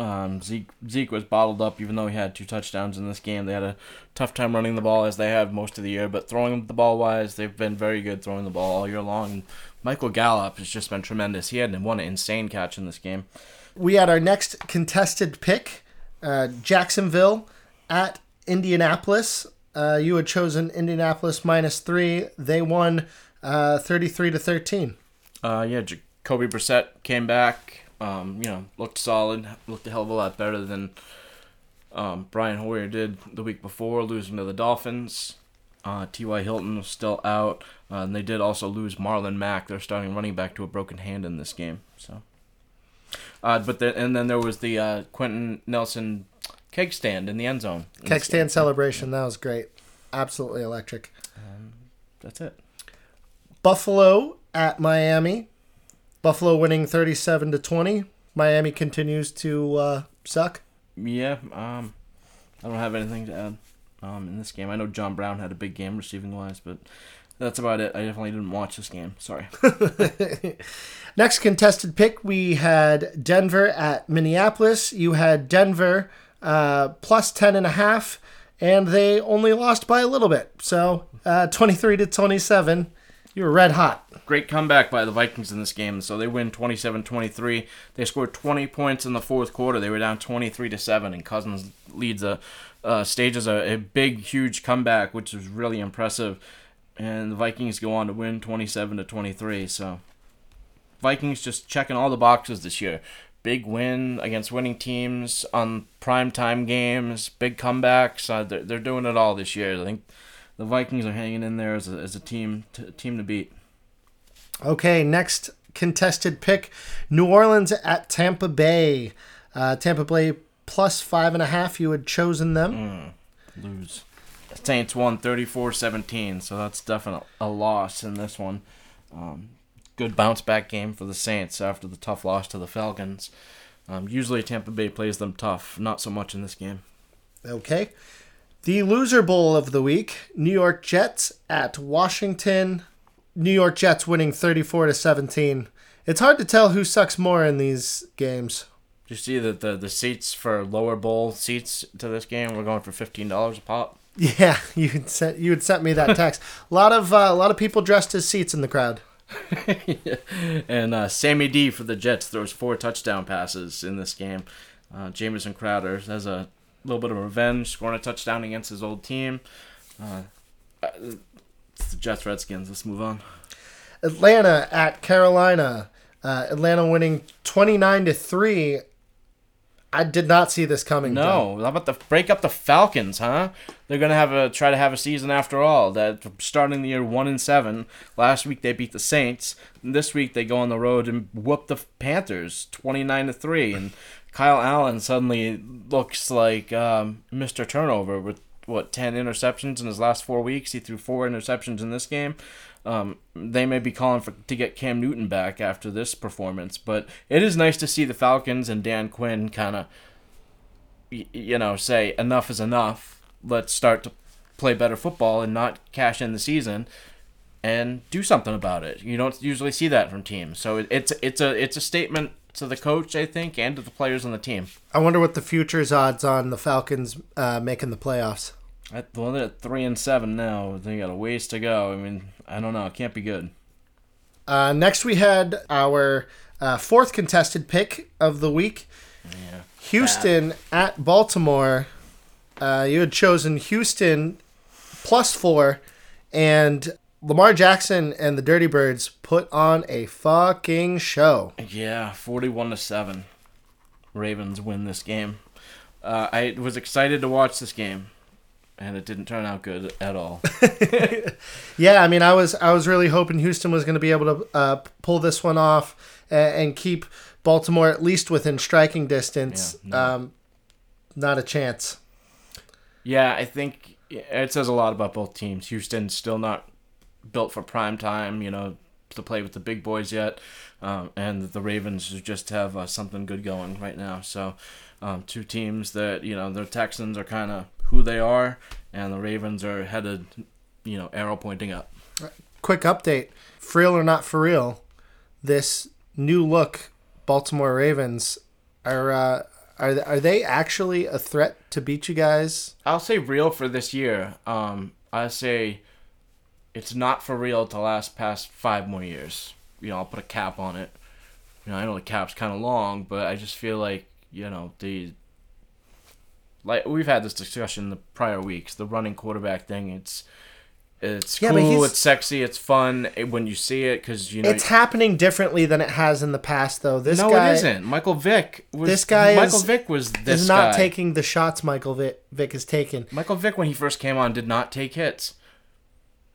Um, Zeke Zeke was bottled up, even though he had two touchdowns in this game. They had a tough time running the ball as they have most of the year, but throwing the ball wise, they've been very good throwing the ball all year long. And Michael Gallup has just been tremendous. He had one insane catch in this game. We had our next contested pick, uh, Jacksonville at Indianapolis. Uh, you had chosen Indianapolis minus three. They won uh, 33 to 13. Uh, yeah, Jacoby Brissett came back. Um, you know, looked solid. Looked a hell of a lot better than um, Brian Hoyer did the week before, losing to the Dolphins. Uh, T.Y. Hilton was still out, uh, and they did also lose Marlon Mack, their starting running back, to a broken hand in this game. So, uh, but the, and then there was the uh, Quenton Nelson keg stand in the end zone. Keg stand celebration that was great, absolutely electric. Um, that's it. Buffalo at Miami. Buffalo winning 37 to 20. Miami continues to uh, suck. Yeah, um, I don't have anything to add um, in this game. I know John Brown had a big game receiving wise, but that's about it. I definitely didn't watch this game. Sorry. (laughs) Next contested pick, we had Denver at Minneapolis. You had Denver uh, plus 10 and a half, and they only lost by a little bit. So uh, 23 to 27. You were red hot. Great comeback by the Vikings in this game. So they win 27-23. They scored 20 points in the fourth quarter. They were down 23 to 7 and Cousins leads a uh, stages a, a big huge comeback which was really impressive. And the Vikings go on to win 27 to 23. So Vikings just checking all the boxes this year. Big win against winning teams on primetime games, big comebacks. Uh, they're, they're doing it all this year. I think the Vikings are hanging in there as a, as a team team to beat. Okay, next contested pick: New Orleans at Tampa Bay. Uh, Tampa Bay plus five and a half. You had chosen them. Mm, lose. Saints won 34-17, so that's definitely a loss in this one. Um, good bounce back game for the Saints after the tough loss to the Falcons. Um, usually Tampa Bay plays them tough, not so much in this game. Okay. The loser bowl of the week, New York Jets at Washington. New York Jets winning 34 to 17. It's hard to tell who sucks more in these games. Did you see that the, the seats for lower bowl seats to this game were going for $15 a pop? (laughs) Yeah, you had sent you had sent me that text. a (laughs) lot of uh, a lot of people dressed as seats in the crowd. (laughs) and uh, Sammy D for the Jets throws four touchdown passes in this game. Uh, Jamison Crowder has a little bit of revenge, scoring a touchdown against his old team. Uh, it's the Jets Redskins. Let's move on. Atlanta at Carolina. Uh, Atlanta winning twenty nine to three. I did not see this coming. No, how about the break up the Falcons, huh? They're gonna have a try to have a season after all. That starting the year one and seven. Last week they beat the Saints. This week they go on the road and whoop the Panthers twenty nine to three. And Kyle Allen suddenly looks like um, Mr. Turnover with what ten interceptions in his last four weeks. He threw four interceptions in this game. Um, they may be calling for to get Cam Newton back after this performance, but it is nice to see the Falcons and Dan Quinn kind of, you know, say enough is enough. Let's start to play better football and not cash in the season, and do something about it. You don't usually see that from teams, so it's it's a it's a statement to the coach, I think, and to the players on the team. I wonder what the future's odds on the Falcons uh, making the playoffs. At, well, they're at three and seven now. They got a ways to go. I mean, I don't know. It can't be good. Uh, next, we had our uh, fourth contested pick of the week. Yeah. Houston Bad. at Baltimore. Uh, you had chosen Houston plus four, and Lamar Jackson and the Dirty Birds put on a fucking show. Yeah, forty-one to seven. Ravens win this game. Uh, I was excited to watch this game and it didn't turn out good at all. (laughs) yeah, I mean, I was I was really hoping Houston was going to be able to uh, pull this one off and, and, keep Baltimore at least within striking distance. Yeah, no. um, not a chance. Yeah, I think it says a lot about both teams. Houston's still not built for prime time, you know, to play with the big boys yet, um, and the Ravens just have uh, something good going right now. So, um, two teams that you know, the Texans are kind of who they are, and the Ravens are headed, you know, arrow pointing up. Quick update: for real or not for real, this new look Baltimore Ravens are uh, Are they, are they actually a threat to beat you guys? I'll say real for this year. Um, I say it's not for real to last past five more years. You know, I'll put a cap on it. You know, I know the cap's kind of long, but I just feel like you know the like we've had this discussion the prior weeks. The running quarterback thing. It's it's Yeah, cool. It's sexy. It's fun when you see it because you know. It's happening differently than it has in the past, though. This no, guy it isn't. Michael Vick was. This guy Michael is- Vick was this is not guy. taking the shots Michael Vick, Vick is taking. Michael Vick when he first came on did not take hits.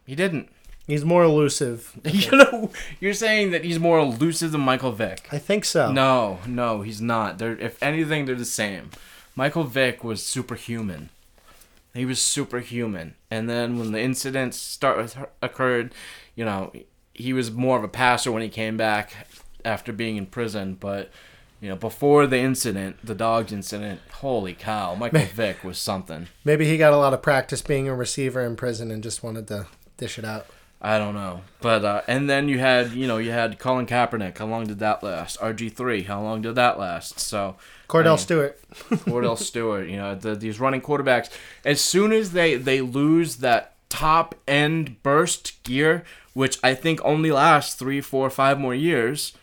He didn't. He's more elusive. (laughs) You know, you're saying that he's more elusive than Michael Vick. I think so. No, no, he's not. They're if anything, they're the same. Michael Vick was superhuman. He was superhuman, and then when the incidents start occurred, you know, he was more of a passer when he came back after being in prison. But you know, before the incident, the dogs incident, holy cow, Michael (laughs) Vick was something. Maybe he got a lot of practice being a receiver in prison and just wanted to dish it out. I don't know, but uh, and then you had you know you had Colin Kaepernick. How long did that last? RG three. How long did that last? So Cordell I mean, Stewart. (laughs) Cordell Stewart. You know the, these running quarterbacks. As soon as they they lose that top end burst gear, which I think only lasts three, four, five more years,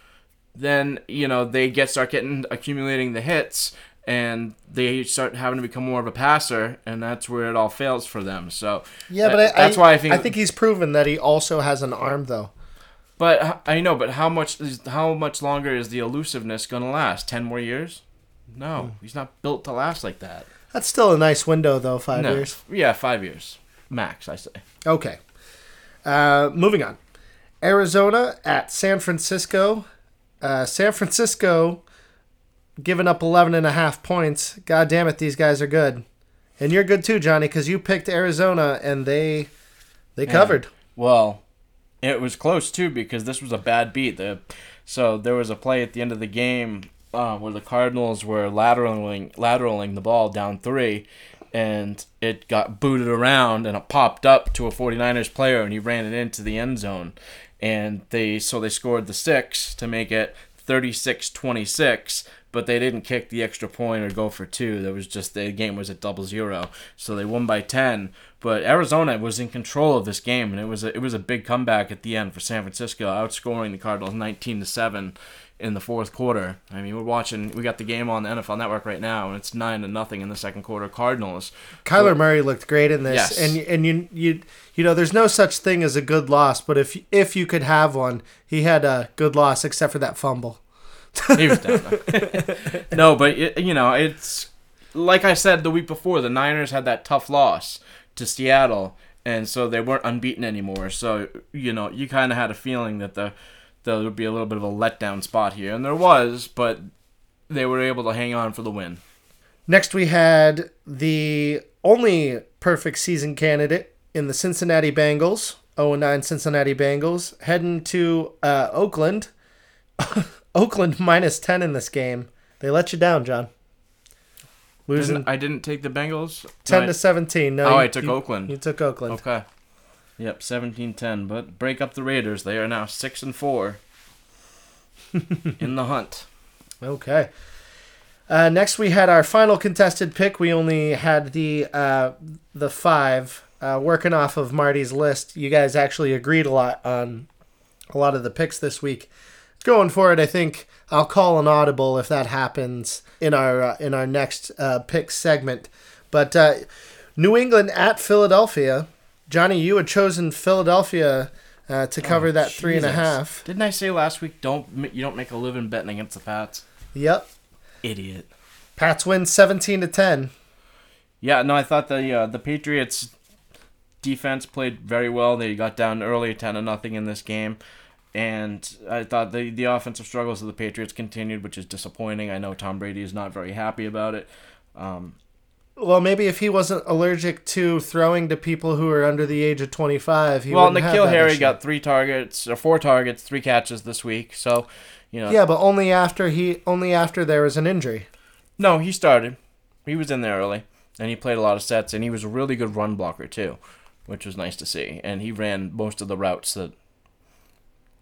then you know they get start getting accumulating the hits. And they start having to become more of a passer, and that's where it all fails for them. So Yeah, but that- I, that's why I think I think he's proven that he also has an arm, though. But I know, but how much is how much longer is the elusiveness gonna last? Ten more years? No, Hmm. he's not built to last like that. That's still a nice window, though. Five no. years. Yeah, five years max. I say. Okay. Uh, moving on. Arizona at San Francisco. Uh, San Francisco giving up 11 and a half points. God damn it, these guys are good. And you're good too, Johnny, because you picked Arizona and they they covered. Well, it was close too because this was a bad beat. The so there was a play at the end of the game uh, where the Cardinals were lateraling lateraling the ball down three, and it got booted around and it popped up to a 49ers player and he ran it into the end zone, and they so they scored the six to make it 36-26 but they didn't kick the extra point or go for two. There was just the game was at double zero, so they won by ten. But Arizona was in control of this game, and it was a, it was a big comeback at the end for San Francisco, outscoring the Cardinals nineteen to seven in the fourth quarter. I mean, we're watching. We got the game on the NFL Network right now, and it's nine to nothing in the second quarter. Cardinals. Kyler Murray looked great in this, Yes. and and you you you know there's no such thing as a good loss, but if if you could have one, he had a good loss except for that fumble. (laughs) He was down. (laughs) no, but it, you know, it's like I said the week before. The Niners had that tough loss to Seattle, and so they weren't unbeaten anymore. So you know, you kind of had a feeling that the there would be a little bit of a letdown spot here, and there was, but they were able to hang on for the win. Next, we had the only perfect season candidate in the Cincinnati Bengals, 0 9 Cincinnati Bengals, heading to uh, Oakland. (laughs) Oakland minus 10 in this game. They let you down, John. Losing Didn't, I didn't take the Bengals. 10 No, to 17. No, Oh, you- I took you- Oakland. You took Oakland. Okay. Yep, 17-10, but break up the Raiders. They are now 6 and 4 (laughs) in the hunt. Okay. Uh, next, we had our final contested pick. We only had the uh, the five uh, working off of Marty's list. You guys actually agreed a lot on a lot of the picks this week. Going forward, I think I'll call an audible if that happens in our uh, in our next uh, pick segment. But uh, New England at Philadelphia. Johnny, you had chosen Philadelphia uh, to cover that three and a Jesus. half. Didn't I say last week don't you don't make a living betting against the Pats? Yep. Idiot. Pats win seventeen to ten. Yeah, no, I thought the uh, the Patriots defense played very well. They got down early, ten to nothing in this game, and I thought the the offensive struggles of the Patriots continued, which is disappointing. I know Tom Brady is not very happy about it. Um, Well, maybe if he wasn't allergic to throwing to people who are under the age of 25, he well, wouldn't have N'Keal that Harry issue. got three targets or four targets, three catches this week. So, you know, Yeah, but only after he only after there was an injury. no, he started. He was in there early, and he played a lot of sets, and he was a really good run blocker too, which was nice to see. And he ran most of the routes that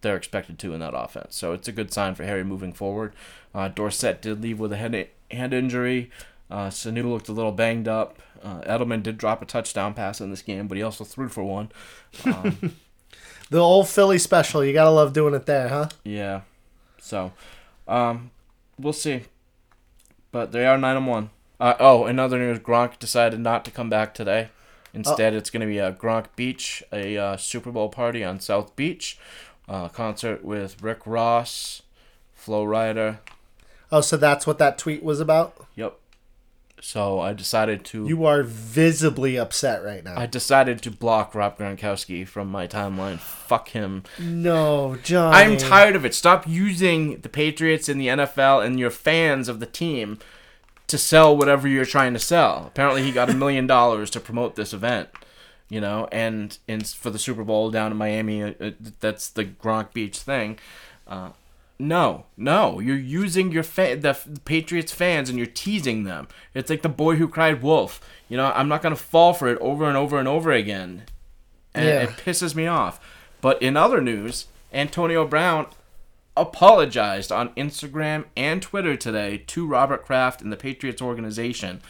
they're expected to in that offense. So it's a good sign for Harry moving forward. Uh, Dorsett did leave with a head hand injury. Uh, Sanu looked a little banged up. Uh, Edelman did drop a touchdown pass in this game, but he also threw for one. Um, (laughs) The old Philly special. You gotta love doing it there, huh? yeah. So, um, we'll see. But they are nine and one. Uh, oh, another news: Gronk decided not to come back today. Instead, it's going to be a Gronk Beach, a uh, Super Bowl party on South Beach, uh, concert with Rick Ross, Flo Rida. Oh, so that's what that tweet was about. Yep. So I decided to. You are visibly upset right now. I decided to block Rob Gronkowski from my timeline. Fuck him. no, John. I'm tired of it. Stop using the Patriots and the NFL and your fans of the team to sell whatever you're trying to sell. Apparently, he got a million dollars to promote this event, you know, and in for the Super Bowl down in Miami. Uh, uh, that's the Gronk Beach thing. Uh, no, no, you're using your fa- the Patriots fans and you're teasing them. It's like the boy who cried wolf. You know, I'm not gonna fall for it over and over and over again, and Yeah. it pisses me off. But in other news, Antonio Brown apologized on Instagram and Twitter today to Robert Kraft and the Patriots organization.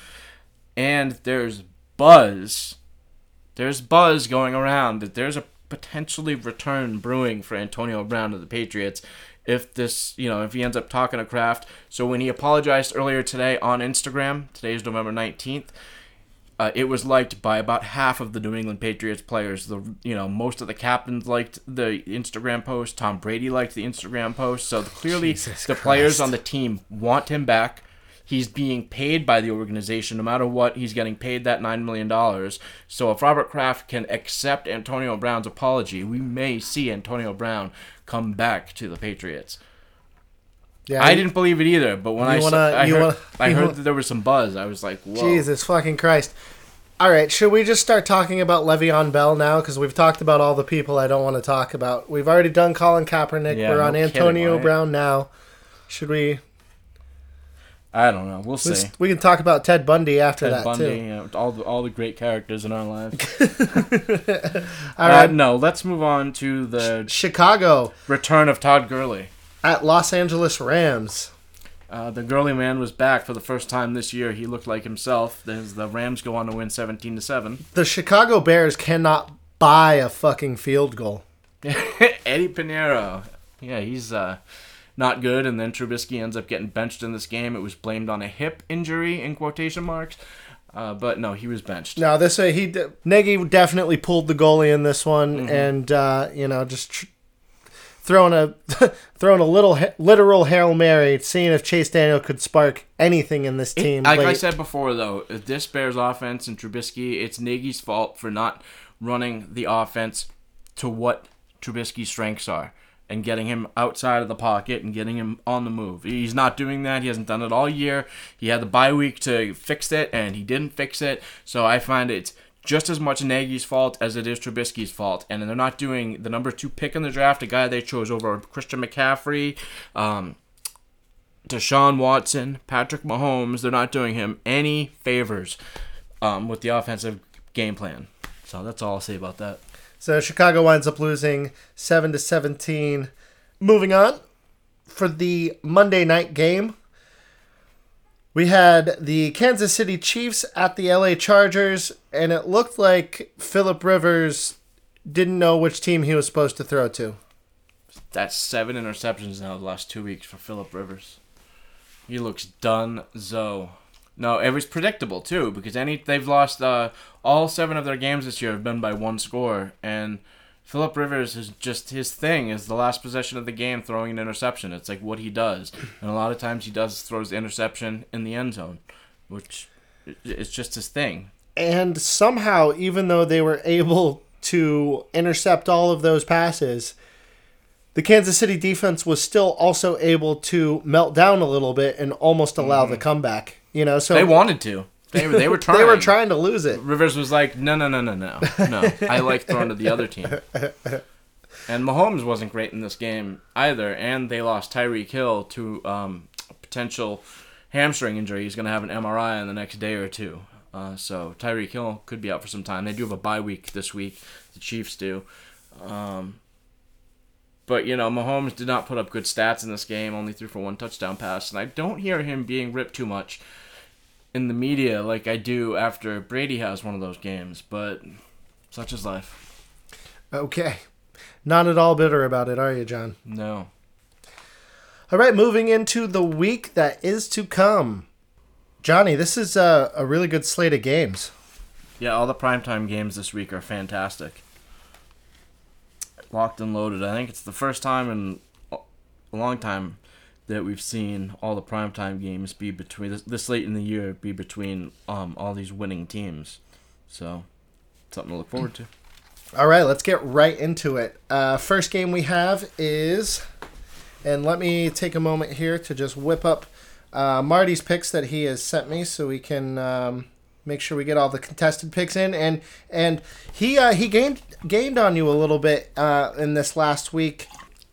And there's buzz. There's buzz going around that there's a potentially return brewing for Antonio Brown to the Patriots if this, you know, if he ends up talking to Kraft. So when he apologized earlier today on Instagram, today is November 19th, uh, it was liked by about half of the New England Patriots players. The you know most of the captains liked the Instagram post. Tom Brady liked the Instagram post. So clearly, Jesus the players on the team want him back. He's being paid by the organization, no matter what. He's getting paid that nine million dollars. So if Robert Kraft can accept Antonio Brown's apology, we may see Antonio Brown come back to the Patriots. Yeah, I didn't believe it either, but when I, saw, wanna- I you heard, wanna- I heard wanna- that there was some buzz. I was like, "Whoa!" Jesus fucking Christ. All right, should we just start talking about Le'Veon Bell now? Because we've talked about all the people I don't want to talk about. We've already done Colin Kaepernick. Yeah, We're no on kidding, Antonio right? Brown now. Should we? I don't know. We'll see. We can talk about Ted Bundy after Ted that Bundy, too. you know, all the all the great characters in our lives. (laughs) All Uh, right, no, let's move on to the Chicago return of Todd Gurley. at Los Angeles Rams. Uh, the Gurley man was back for the first time this year. He looked like himself. The Rams go on to win seventeen to seven. The Chicago Bears cannot buy a fucking field goal. (laughs) Eddy Piñeiro, yeah, he's uh, not good. And then Trubisky ends up getting benched in this game. It was blamed on a hip injury in quotation marks, uh, but no, he was benched. No, this way he d- Nagy definitely pulled the goalie in this one, Mm-hmm. and uh, you know just tr- throwing a (laughs) throwing a little ha- literal hail mary, seeing if Chase Daniel could spark anything in this team. Like I said before, though, this Bears offense and Trubisky, it's Nagy's fault for not running the offense to what Trubisky's strengths are and getting him outside of the pocket and getting him on the move. He's not doing that. He hasn't done it all year. He had the bye week to fix it, and he didn't fix it. So I find it's just as much Nagy's fault as it is Trubisky's fault. And they're not doing the number two pick in the draft, a guy they chose over Christian McCaffrey. Um, Deshaun Watson, Patrick Mahomes, they're not doing him any favors um, with the offensive game plan. So that's all I'll say about that. So Chicago winds up losing seven to seventeen. Moving on for the Monday night game. We had the Kansas City Chiefs at the LA Chargers, and it looked like Philip Rivers didn't know which team he was supposed to throw to. That's seven interceptions now the last two weeks for Philip Rivers. He looks done zo. No, it was predictable too because any they've lost uh, all seven of their games this year have been by one score, and Philip Rivers is just his thing is the last possession of the game throwing an interception. It's like what he does, and a lot of times he does throws the interception in the end zone, which it's just his thing. And somehow, even though they were able to intercept all of those passes, the Kansas City defense was still also able to melt down a little bit and almost allow the comeback. You know, so They wanted to. They were (laughs) they were trying. they were trying to lose it. Rivers was like, no, no, no, no, no, no. I like throwing to the other team. (laughs) And Mahomes wasn't great in this game either, and they lost Tyreek Hill to um, a potential hamstring injury. He's going to have an MRI in the next day or two. Uh, so Tyreek Hill could be out for some time. They do have a bye week this week. The Chiefs do. Um, But you know, Mahomes did not put up good stats in this game. Only threw for one touchdown pass, and I don't hear him being ripped too much in the media like I do after Brady has one of those games. But such is life. Okay. Not at all bitter about it, are you, John? No. All right, moving into the week that is to come. Johnny, this is a, a really good slate of games. Yeah, all the primetime games this week are fantastic. Locked and loaded. I think it's the first time in a long time that we've seen all the primetime games be between this, this late in the year be between um all these winning teams. So, something to look forward to. (clears throat) All right, let's get right into it. Uh, first game we have is, and let me take a moment here to just whip up uh, Marty's picks that he has sent me, so we can um, make sure we get all the contested picks in. And and he uh, he gained gained on you a little bit uh, in this last week.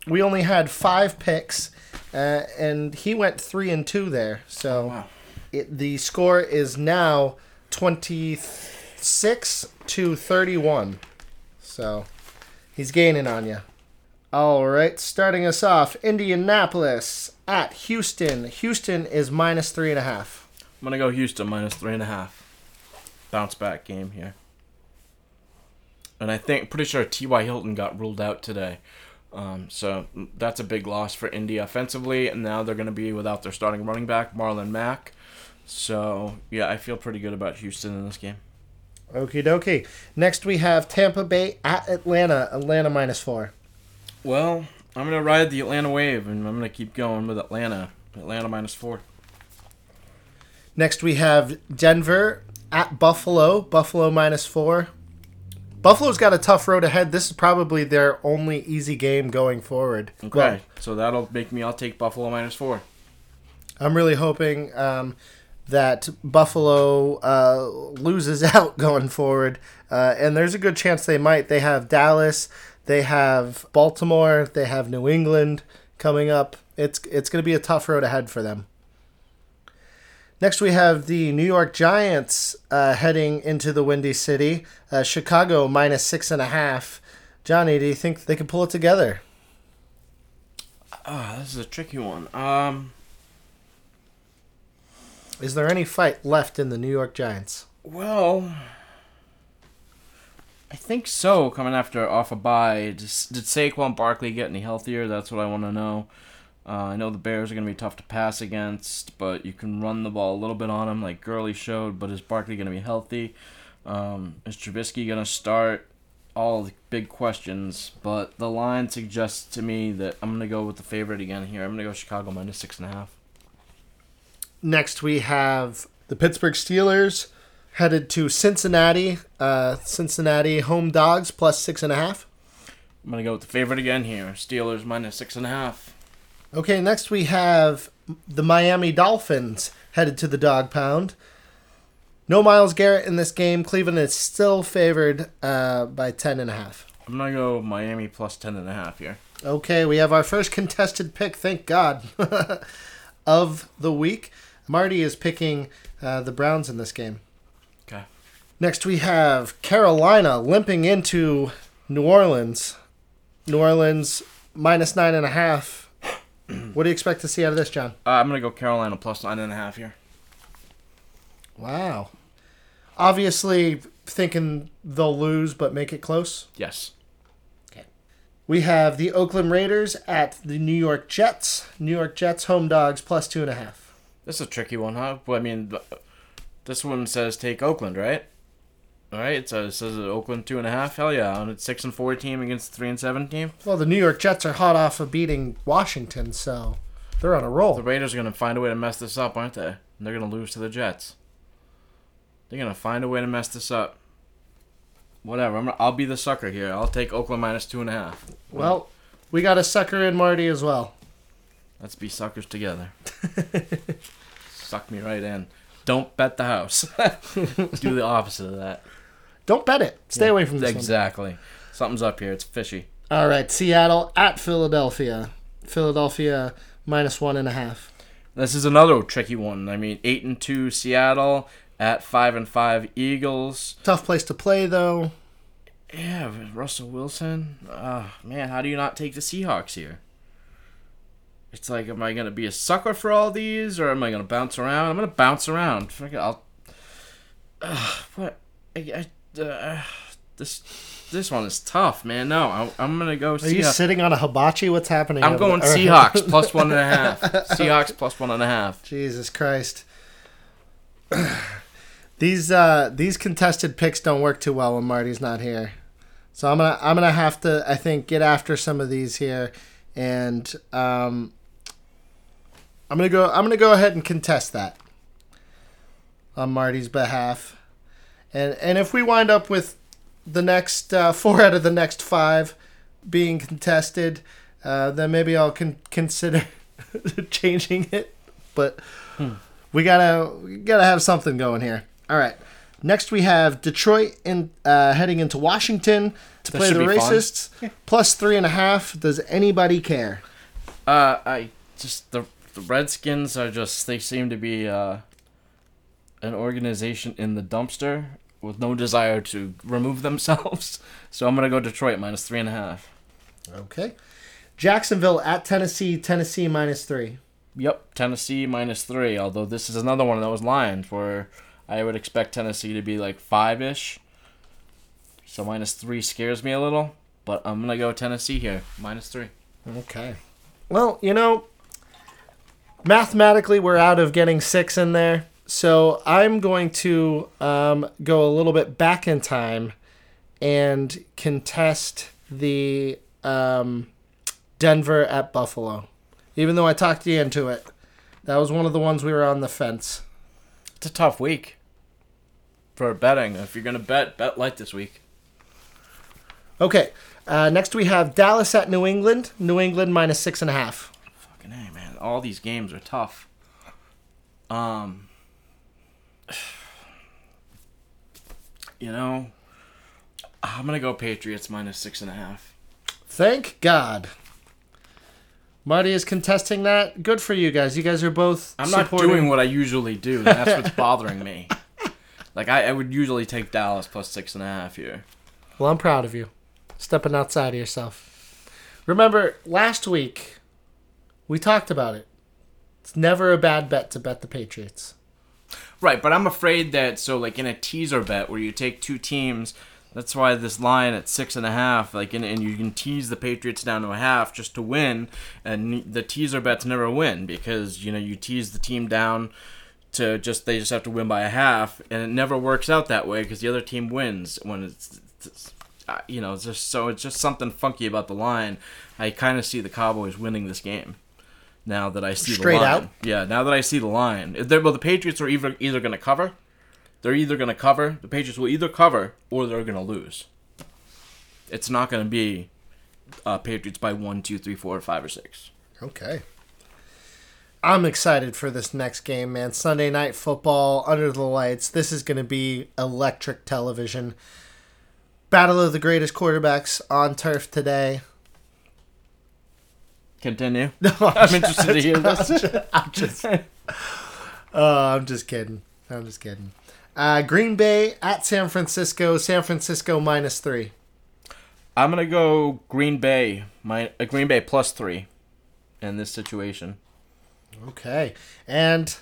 We only had five picks, uh, and he went three and two there. So Wow. it, the score is now twenty six to thirty one. So he's gaining on you. All right, starting us off, Indianapolis at Houston. Houston is minus three and a half. I'm gonna go Houston minus three and a half. Bounce back game here. And I think pretty sure T.Y. Hilton got ruled out today. Um, so that's a big loss for Indy offensively, and now they're going to be without their starting running back, Marlon Mack. So, yeah, I feel pretty good about Houston in this game. Okie dokie. Next we have Tampa Bay at Atlanta. Atlanta minus four. Well, I'm going to ride the Atlanta wave, and I'm going to keep going with Atlanta. Atlanta minus four. Next we have Denver at Buffalo. Buffalo minus four. Buffalo's got a tough road ahead. This is probably their only easy game going forward. Okay, Well, so that'll make me, I'll take Buffalo minus four. I'm really hoping um, that Buffalo uh, loses (laughs) out going forward, uh, and there's a good chance they might. They have Dallas, they have Baltimore, they have New England coming up. It's it's going to be a tough road ahead for them. Next, we have the New York Giants uh, heading into the Windy City. Uh, Chicago minus six and a half. Johnny, do you think they can pull it together? Ah, this is a tricky one. Um, Is there any fight left in the New York Giants? Well, I think so. Coming after off a bye, did Saquon Barkley get any healthier? That's what I want to know. Uh, I know the Bears are going to be tough to pass against, but you can run the ball a little bit on them, like Gurley showed. But is Barkley going to be healthy? Um, is Trubisky going to start? All the big questions, but the line suggests to me that I'm going to go with the favorite again here. I'm going to go Chicago minus six and a half. Next, we have the Pittsburgh Steelers headed to Cincinnati. Uh, Cincinnati home dogs plus six and a half. I'm going to go with the favorite again here. Steelers minus six and a half. Okay, next we have the Miami Dolphins headed to the dog pound. No Myles Garrett in this game. Cleveland is still favored uh, by ten and a half. I'm going to go Miami plus ten and a half here. Okay, we have our first (laughs) contested pick, thank God, (laughs) of the week. Marty is picking uh, the Browns in this game. Okay. Next, we have Carolina limping into New Orleans. New Orleans minus nine and a half. (clears throat) what do you expect to see out of this, John? Uh, I'm gonna go Carolina plus nine and a half here. Wow. Obviously, thinking they'll lose but make it close. Yes. Okay. We have the Oakland Raiders at the New York Jets. New York Jets home dogs plus two and a half. This is a tricky one, huh? Well, I mean, this one says take Oakland, right? All right. so It says, it Oakland two and a half. Hell yeah! On a six and four team against a three and seven team. Well, the New York Jets are hot off of beating Washington, so they're on a roll. The. Raiders are gonna find a way to mess this up, aren't they? And they're gonna lose to the Jets. They're gonna find a way to mess this up. Whatever. I'm, I'll be the sucker here. I'll take Oakland minus two and a half. Well, we got a sucker in Marty as well. Let's be suckers together. (laughs) Suck me right in. Don't bet the house. (laughs) Do the opposite of that. Don't bet it. Stay away from this one. Exactly. Something's up here. It's fishy. All right, Seattle at Philadelphia. Philadelphia minus one and a half. This is another tricky one. I mean, eight and two Seattle at five and five Eagles. Tough place to play though. Yeah, Russell Wilson. Uh, man, how do you not take the Seahawks here? It's like, am I gonna be a sucker for all these, or am I gonna bounce around? I'm gonna bounce around. Fuck it, I'll. Uh, what? I, I, uh, this this one is tough, man. No, I, I'm gonna go. Are you Seahawks. sitting on a hibachi? What's happening? I'm going there? Seahawks (laughs) plus one and a half. Seahawks plus one and a half. Jesus Christ. (clears throat) these uh these contested picks don't work too well when Marty's not here. So I'm gonna I'm gonna have to I think get after some of these here and um I'm gonna go I'm gonna go ahead and contest that on Marty's behalf. And and if we wind up with the next uh, (laughs) four out of the next five being contested, uh, then maybe I'll con- consider (laughs) changing it. But we gotta we gotta have something going here. All right. Next we have Detroit in uh, heading into Washington to That play the racists. Plus three and a half. Does anybody care? Uh, I just the the Redskins are just they seem to be uh an organization in the dumpster with no desire to remove themselves. (laughs) So I'm gonna go Detroit minus three and a half. Okay. Jacksonville at Tennessee. Tennessee minus three. Yep, Tennessee minus three. Although this is another one that was lines where I would expect Tennessee to be like five ish. So minus three scares me a little, but I'm gonna go Tennessee here minus three. Okay. Well, you know, mathematically, we're out of getting six in there. So I'm going to um, go a little bit back in time and contest the um, Denver at Buffalo. Even though I talked you into it, that was one of the ones we were on the fence. It's a tough week for betting. If you're gonna bet, bet light this week. Okay. Uh, next, we have Dallas at New England. New England minus six and a half. Fucking hey, man. All these games are tough. Um, (sighs) you know, I'm gonna go Patriots minus six and a half. Thank God. Marty is contesting that. Good for you guys. You guys are both. I'm not supporting- doing what I usually do. That's what's (laughs) bothering me. Like I, I would usually take Dallas plus six and a half here. Well, I'm proud of you. Stepping outside of yourself. Remember, last week, we talked about it. It's never a bad bet to bet the Patriots. Right, but I'm afraid that so like in a teaser bet where you take two teams, that's why this line at six and a half, like and, and you can tease the Patriots down to a half just to win, and the teaser bets never win because you know you tease the team down to just they just have to win by a half, and it never works out that way because the other team wins when it's. it's uh, you know, it's just so it's just something funky about the line. I kind of see the Cowboys winning this game now that I see Straight the line. out? Yeah, now that I see the line, they're- well, the Patriots are either either going to cover, they're either going to cover. The Patriots will either cover or they're going to lose. It's not going to be uh, Patriots by one, two, three, four, five, or six. Okay. I'm excited for this next game, man. Sunday night football under the lights. This is going to be electric television. Battle of the greatest quarterbacks on turf today. Continue. (laughs) No, I'm interested to hear this. I'm just, oh, I'm just kidding. I'm just kidding. Uh, Green Bay at San Francisco. San Francisco minus three. I'm gonna go Green Bay. My uh, Green Bay plus three in this situation. Okay. And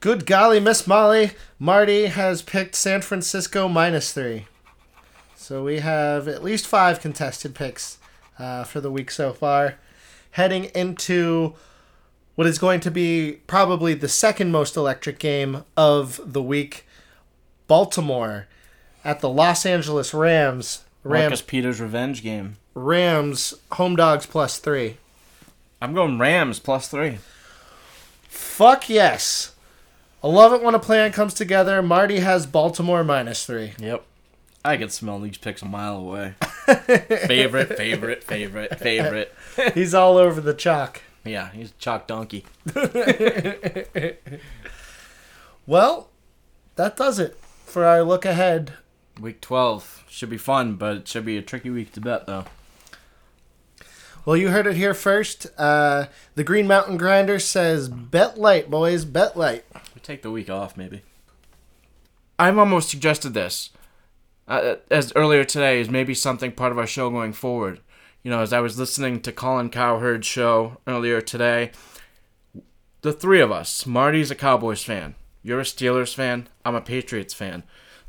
good golly, Miss Molly, Marty has picked San Francisco minus three. So we have at least five contested picks uh, for the week so far. Heading into what is going to be probably the second most electric game of the week Baltimore at the Los Angeles Rams. Marcus Rams, Peters revenge game. Rams home dogs plus three. I'm going Rams plus three. Fuck yes. I love it when a plan comes together. Marty has Baltimore minus three. Yep. I can smell these picks a mile away. (laughs) favorite, favorite, favorite, favorite. (laughs) He's all over the chalk. Yeah, he's a chalk donkey. (laughs) Well, that does it for our look ahead. Week 12 should be fun, but it should be a tricky week to bet, though. Well, you heard it here first. Uh, the Green Mountain Grinder says, bet light, boys, bet light. We take the week off, maybe. I've almost suggested this. uh, as earlier today is maybe something part of our show going forward. You know, as I was listening to Colin Cowherd's show earlier today, the three of us, Marty's a Cowboys fan, you're a Steelers fan, I'm a Patriots fan.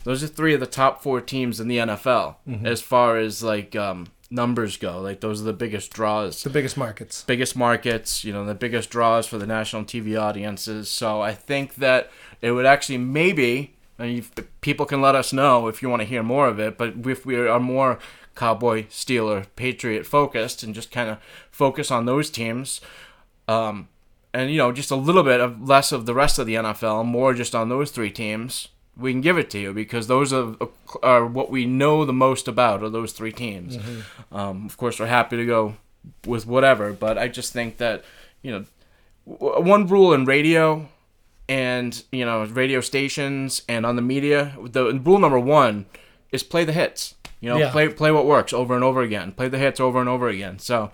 Those are three of the top four teams in the NFL as far as like um, numbers go. Like those are the biggest draws The biggest markets. biggest markets, you know, the biggest draws for the national TV audiences. So I think that it would actually maybe, and you, people can let us know if you want to hear more of it, but if we are more Cowboy, Steeler, Patriot focused and just kind of focus on those teams, um, and, you know, just a little bit of less of the rest of the NFL, more just on those three teams, we can give it to you because those are, are what we know the most about are those three teams. Um, of course, we're happy to go with whatever, but I just think that you know w- one rule in radio and you know radio stations and on the media the rule number one is play the hits you know Yeah. play play what works over and over again play the hits over and over again so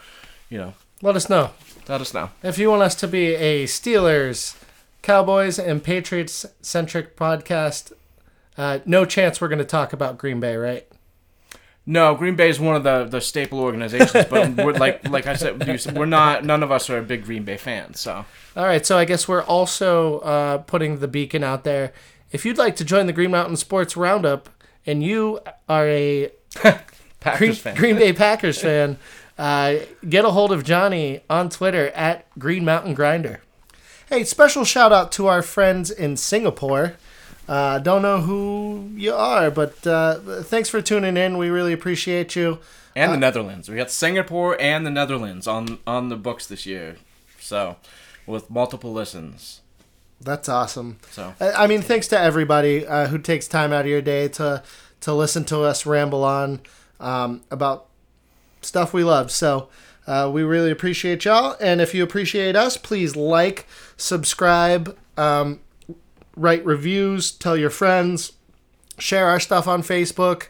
you know Let us know. let us know If you want us to be a Steelers, Cowboys, and Patriots centric podcast, uh, no chance we're going to talk about Green Bay, right? no green bay is one of the the staple organizations but (laughs) we're like like i said we're not none of us are a big green bay fans so All right, so I guess we're also uh, putting the beacon out there. If you'd like to join the Green Mountain Sports Roundup and you are a (laughs) Green, fan Green Bay Packers (laughs) fan, uh, get a hold of Johnny on Twitter at Green Mountain Grinder. Hey, special shout out to our friends in Singapore. Uh, don't know who you are, but uh, thanks for tuning in. We really appreciate you. and the Netherlands. We got Singapore and the Netherlands on on the books this year, so with multiple listens. That's awesome. So I I mean, thanks to everybody uh, who takes time out of your day to to listen to us ramble on um, about stuff we love. So uh, we really appreciate y'all. And if you appreciate us, please like, subscribe, um, write reviews, tell your friends, share our stuff on Facebook,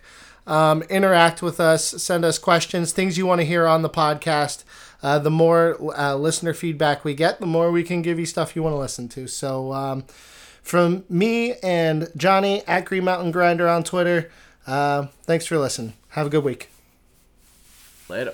um, interact with us, send us questions, things you want to hear on the podcast. Uh, the more uh, listener feedback we get, the more we can give you stuff you want to listen to. So, um, from me and Johnny at Green Mountain Grinder on Twitter, uh, thanks for listening. Have a good week. later.